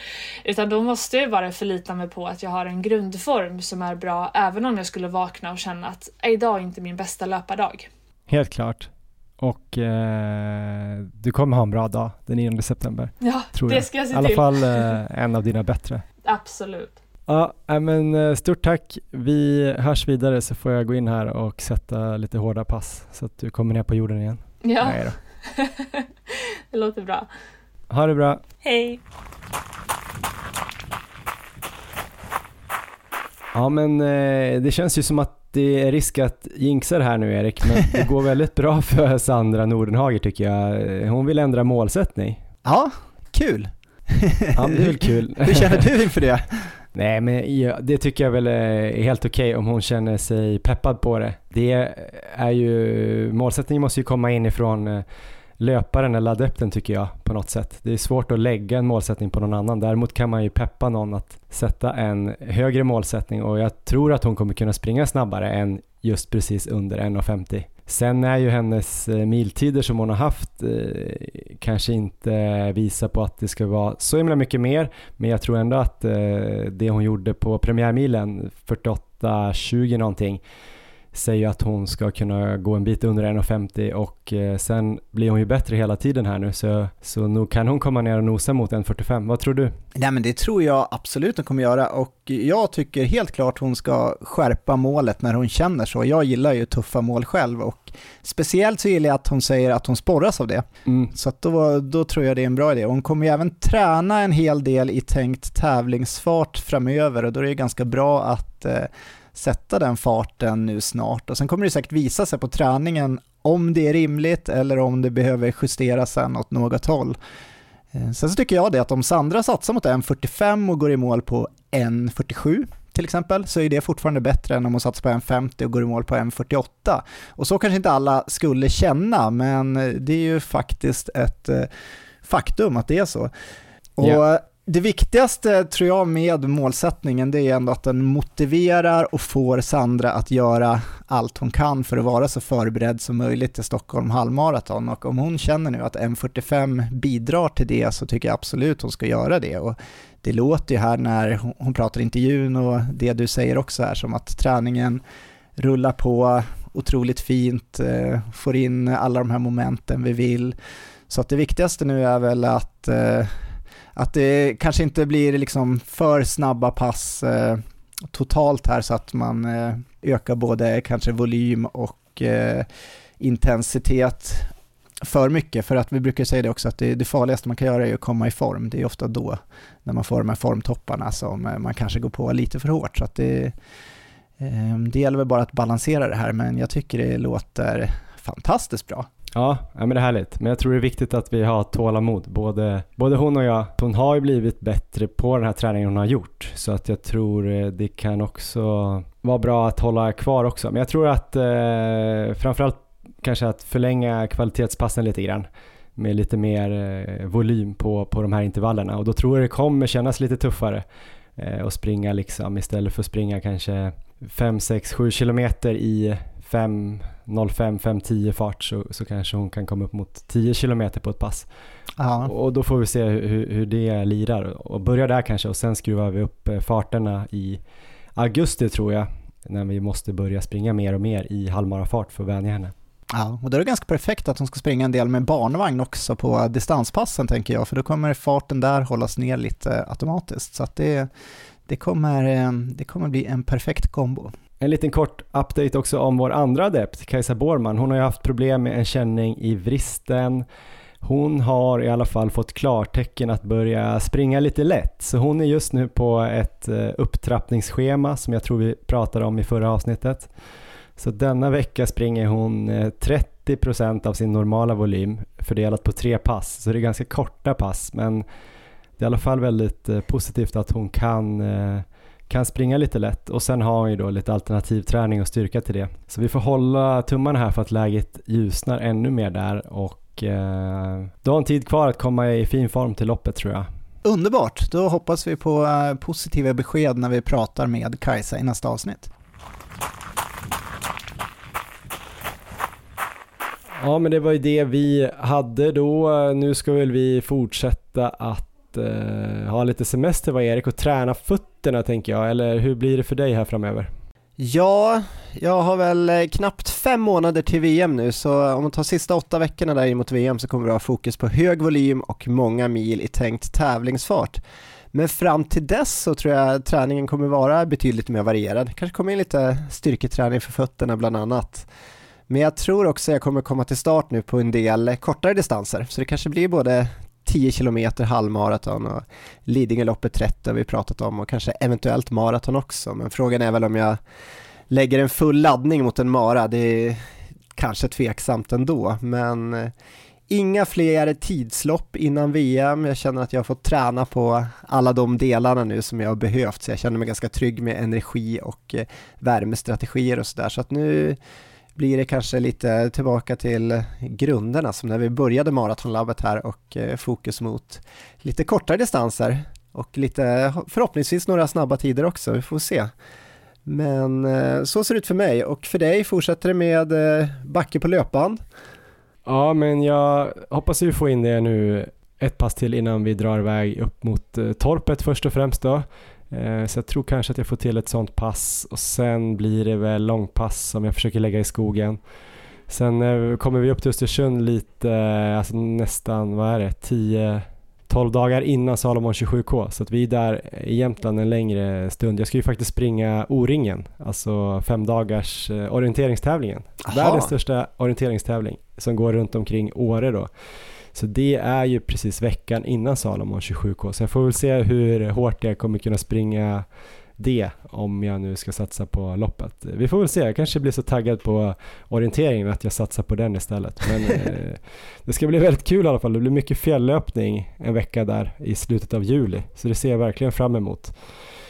Utan då måste jag bara förlita mig på att jag har en grundform som är bra även om jag skulle vakna och känna att "Äh, idag är inte min bästa löpardag. Helt klart. Och eh, du kommer ha en bra dag den 9 september. Ja, Tror det jag. ska jag I se alla till. fall eh, en av dina bättre. Absolut. Ja, men eh, stort tack. Vi hörs vidare så får jag gå in här och sätta lite hårda pass så att du kommer ner på jorden igen. Ja, Nej då. det låter bra. Ha det bra. Hej! Ja, men eh, det känns ju som att det är risk att jinxa det här nu Erik, men det går väldigt bra för Sandra Nordenhager tycker jag. Hon vill ändra målsättning. Ja, kul. Ja, det är väl kul. Hur känner du inför det? Nej, men ja, det tycker jag väl är helt okej om hon känner sig peppad på det. Det är ju, målsättningen måste ju komma inifrån eh, löparen eller adepten tycker jag på något sätt. Det är svårt att lägga en målsättning på någon annan. Däremot kan man ju peppa någon att sätta en högre målsättning och jag tror att hon kommer kunna springa snabbare än just precis under 1.50. Sen är ju hennes eh, miltider som hon har haft eh, kanske inte visar på att det ska vara så himla mycket mer. Men jag tror ändå att eh, det hon gjorde på premiärmilen 48-20 någonting säger att hon ska kunna gå en bit under 1,50 och eh, sen blir hon ju bättre hela tiden här nu så, så nog kan hon komma ner och nosa mot 1,45. Vad tror du? Nej men det tror jag absolut hon kommer göra och jag tycker helt klart hon ska skärpa målet när hon känner så. Jag gillar ju tuffa mål själv och speciellt så gillar jag att hon säger att hon sporras av det. Mm. Så då, då tror jag det är en bra idé. Hon kommer ju även träna en hel del i tänkt tävlingsfart framöver och då är det ganska bra att eh, sätta den farten nu snart. Och sen kommer det säkert visa sig på träningen om det är rimligt eller om det behöver justeras sen åt något håll. Eh, sen så tycker jag det att om Sandra satsar mot 1.45 och går i mål på 1.47 till exempel, så är det fortfarande bättre än om hon satsar på 1.50 och går i mål på 1.48. Och så kanske inte alla skulle känna, men det är ju faktiskt ett eh, faktum att det är så. Och yeah det viktigaste tror jag med målsättningen det är ändå att den motiverar och får Sandra att göra allt hon kan för att vara så förberedd som möjligt till Stockholm halvmaraton och om hon känner nu att M45 bidrar till det så tycker jag absolut hon ska göra det och det låter ju här när hon pratar i intervjun och det du säger också här som att träningen rullar på otroligt fint, eh, får in alla de här momenten vi vill. Så att det viktigaste nu är väl att eh, att det kanske inte blir liksom för snabba pass eh, totalt här så att man eh, ökar både kanske volym och eh, intensitet för mycket. För att vi brukar säga det också att det, det farligaste man kan göra är att komma i form. Det är ofta då, när man får de här formtopparna, som eh, man kanske går på lite för hårt. Så att det, eh, det gäller väl bara att balansera det här, men jag tycker det låter fantastiskt bra. Ja, men det är härligt. Men jag tror det är viktigt att vi har tålamod, både, både hon och jag. Hon har ju blivit bättre på den här träningen hon har gjort, så att jag tror eh, det kan också vara bra att hålla kvar också. Men jag tror att eh, framförallt kanske att förlänga kvalitetspassen lite grann med lite mer eh, volym på, på de här intervallerna och då tror jag det kommer kännas lite tuffare eh, att springa liksom istället för att springa kanske 5, 6, 7 kilometer i 5 05, 5, 10 fart så, så kanske hon kan komma upp mot 10 kilometer på ett pass. Aha. Och då får vi se hur, hur det lirar och börja där kanske och sen skruvar vi upp eh, farterna i augusti tror jag när vi måste börja springa mer och mer i halvmarafart för att vänja henne. Ja, och då är det ganska perfekt att hon ska springa en del med barnvagn också på distanspassen tänker jag, för då kommer farten där hållas ner lite automatiskt. Så att det, det, kommer, eh, det kommer bli en perfekt kombo. En liten kort update också om vår andra adept, Kajsa Borman. Hon har ju haft problem med en känning i vristen. Hon har i alla fall fått klartecken att börja springa lite lätt, så hon är just nu på ett eh, upptrappningsschema som jag tror vi pratade om i förra avsnittet. Så denna vecka springer hon eh, 30% av sin normala volym fördelat på tre pass, så det är ganska korta pass, men det är i alla fall väldigt eh, positivt att hon kan kan springa lite lätt och sen har hon ju då lite alternativträning och styrka till det. Så vi får hålla tummarna här för att läget ljusnar ännu mer där och eh, då har en tid kvar att komma i fin form till loppet tror jag. Underbart, då hoppas vi på eh, positiva besked när vi pratar med Kajsa i nästa avsnitt. Ja men det var ju det vi hade då. Nu ska väl vi fortsätta att eh, ha lite semester var Erik och träna fötterna tänker jag, eller hur blir det för dig här framöver? Ja, jag har väl eh, knappt fem månader till VM nu så om man tar sista åtta veckorna där mot VM så kommer vi ha fokus på hög volym och många mil i tänkt tävlingsfart. Men fram till dess så tror jag träningen kommer vara betydligt mer varierad. Kanske kommer in lite styrketräning för fötterna bland annat. Men jag tror också jag kommer komma till start nu på en del kortare distanser, så det kanske blir både 10 kilometer halvmaraton och Lidingöloppet 30 har vi pratat om och kanske eventuellt maraton också. Men frågan är väl om jag lägger en full laddning mot en mara. Det är kanske tveksamt ändå, men eh, inga fler tidslopp innan VM. Jag känner att jag har fått träna på alla de delarna nu som jag har behövt, så jag känner mig ganska trygg med energi och eh, värmestrategier och sådär. Så att nu blir det kanske lite tillbaka till grunderna som när vi började maratonlabbet här och eh, fokus mot lite kortare distanser och lite förhoppningsvis några snabba tider också, vi får se. Men eh, så ser det ut för mig och för dig fortsätter det med eh, backe på löpband. Ja, men jag hoppas vi får in det nu ett pass till innan vi drar iväg upp mot torpet först och främst då. Eh, så jag tror kanske att jag får till ett sånt pass och sen blir det väl långpass som jag försöker lägga i skogen. Sen eh, kommer vi upp till Östersund lite, eh, alltså nästan, vad är det, 10 12 dagar innan Salomon 27K så att vi är där i Jämtland en längre stund. Jag ska ju faktiskt springa O-ringen, alltså fem dagars orienteringstävlingen. Aha. Världens största orienteringstävling som går runt omkring Åre då. Så det är ju precis veckan innan Salomon 27K, så jag får väl se hur hårt jag kommer kunna springa det om jag nu ska satsa på loppet. Vi får väl se, jag kanske blir så taggad på orienteringen att jag satsar på den istället. Men eh, det ska bli väldigt kul i alla fall. Det blir mycket fjälllöpning en vecka där i slutet av juli, så det ser jag verkligen fram emot.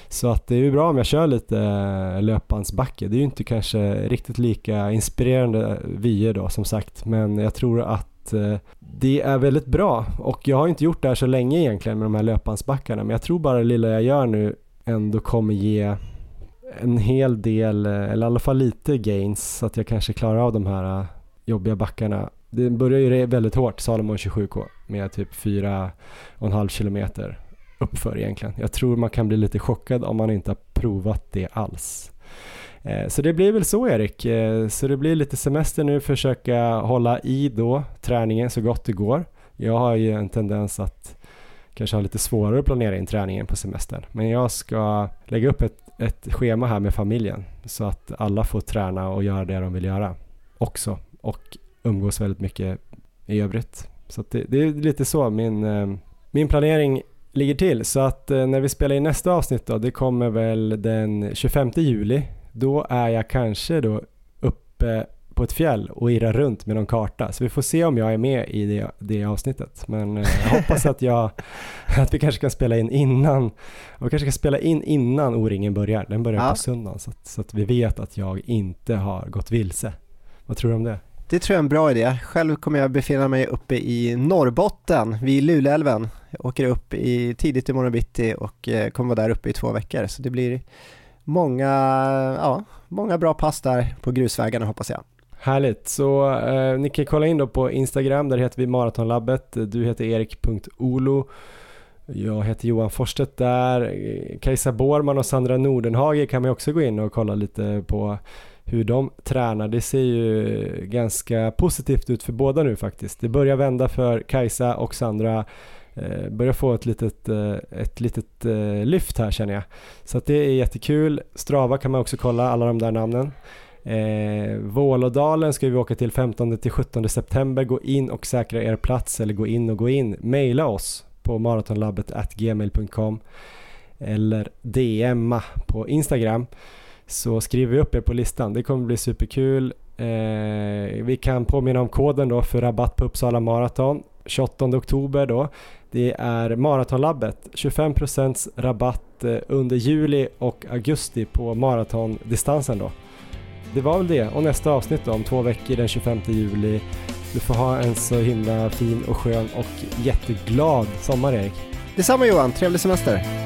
Så att det är ju bra om jag kör lite eh, löpansbacke. Det är ju inte kanske riktigt lika inspirerande vyer då som sagt, men jag tror att att eh, det är väldigt bra och jag har inte gjort det här så länge egentligen med de här löpbandsbackarna men jag tror bara det lilla jag gör nu ändå kommer ge en hel del, eh, eller i alla fall lite gains så att jag kanske klarar av de här eh, jobbiga backarna. Det börjar ju väldigt hårt, Salomon 27K, med typ 4,5 kilometer uppför egentligen. Jag tror man kan bli lite chockad om man inte har provat det alls. Eh, så det blir väl så Erik, eh, så det blir lite semester nu, försöka hålla i då träningen så gott det går. Jag har ju en tendens att kanske ha lite svårare att planera in träningen på semestern. Men jag ska lägga upp ett, ett schema här med familjen så att alla får träna och göra det de vill göra också och umgås väldigt mycket i övrigt. Så det, det, är lite så min, eh, min planering ligger till. Så att när vi spelar in nästa avsnitt då, det kommer väl den 25 juli. Då är jag kanske då uppe på ett fjäll och irrar runt med någon karta. Så vi får se om jag är med i det, det avsnittet. Men eh, jag hoppas att, jag, att vi kanske kan spela in innan, och kanske kan spela in innan O-ringen börjar. Den börjar ja. på söndagen så att, så att vi vet att jag inte har gått vilse. Vad tror du om det? Det tror jag är en bra idé. Själv kommer jag befinna mig uppe i Norrbotten vid Luleälven. Jag åker upp i, tidigt i morgon bitti och eh, kommer vara där uppe i två veckor. Så det blir många, ja, många bra pass där på grusvägarna hoppas jag. Härligt, så eh, ni kan kolla in då på Instagram, där heter vi Maratonlabbet. Du heter erik.olo. Jag heter Johan Forstedt där. Kajsa Borman och Sandra Nordenhage kan man också gå in och kolla lite på hur de tränar. Det ser ju ganska positivt ut för båda nu faktiskt. Det börjar vända för Kajsa och Sandra eh, börjar få ett litet, eh, ett litet eh, lyft här känner jag. Så att det är jättekul. Strava kan man också kolla alla de där namnen. Eh, Vålådalen ska vi åka till 15 till 17 september. Gå in och säkra er plats eller gå in och gå in. Maila oss på maratonlabbet gmail.com eller DMa på Instagram så skriver vi upp er på listan. Det kommer bli superkul. Eh, vi kan påminna om koden då för rabatt på Uppsala Marathon 28 oktober då. Det är Maratonlabbet, 25% rabatt eh, under juli och augusti på maratondistansen då. Det var väl det och nästa avsnitt då om två veckor den 25 juli. Du får ha en så himla fin och skön och jätteglad sommar Erik. Detsamma Johan, trevlig semester!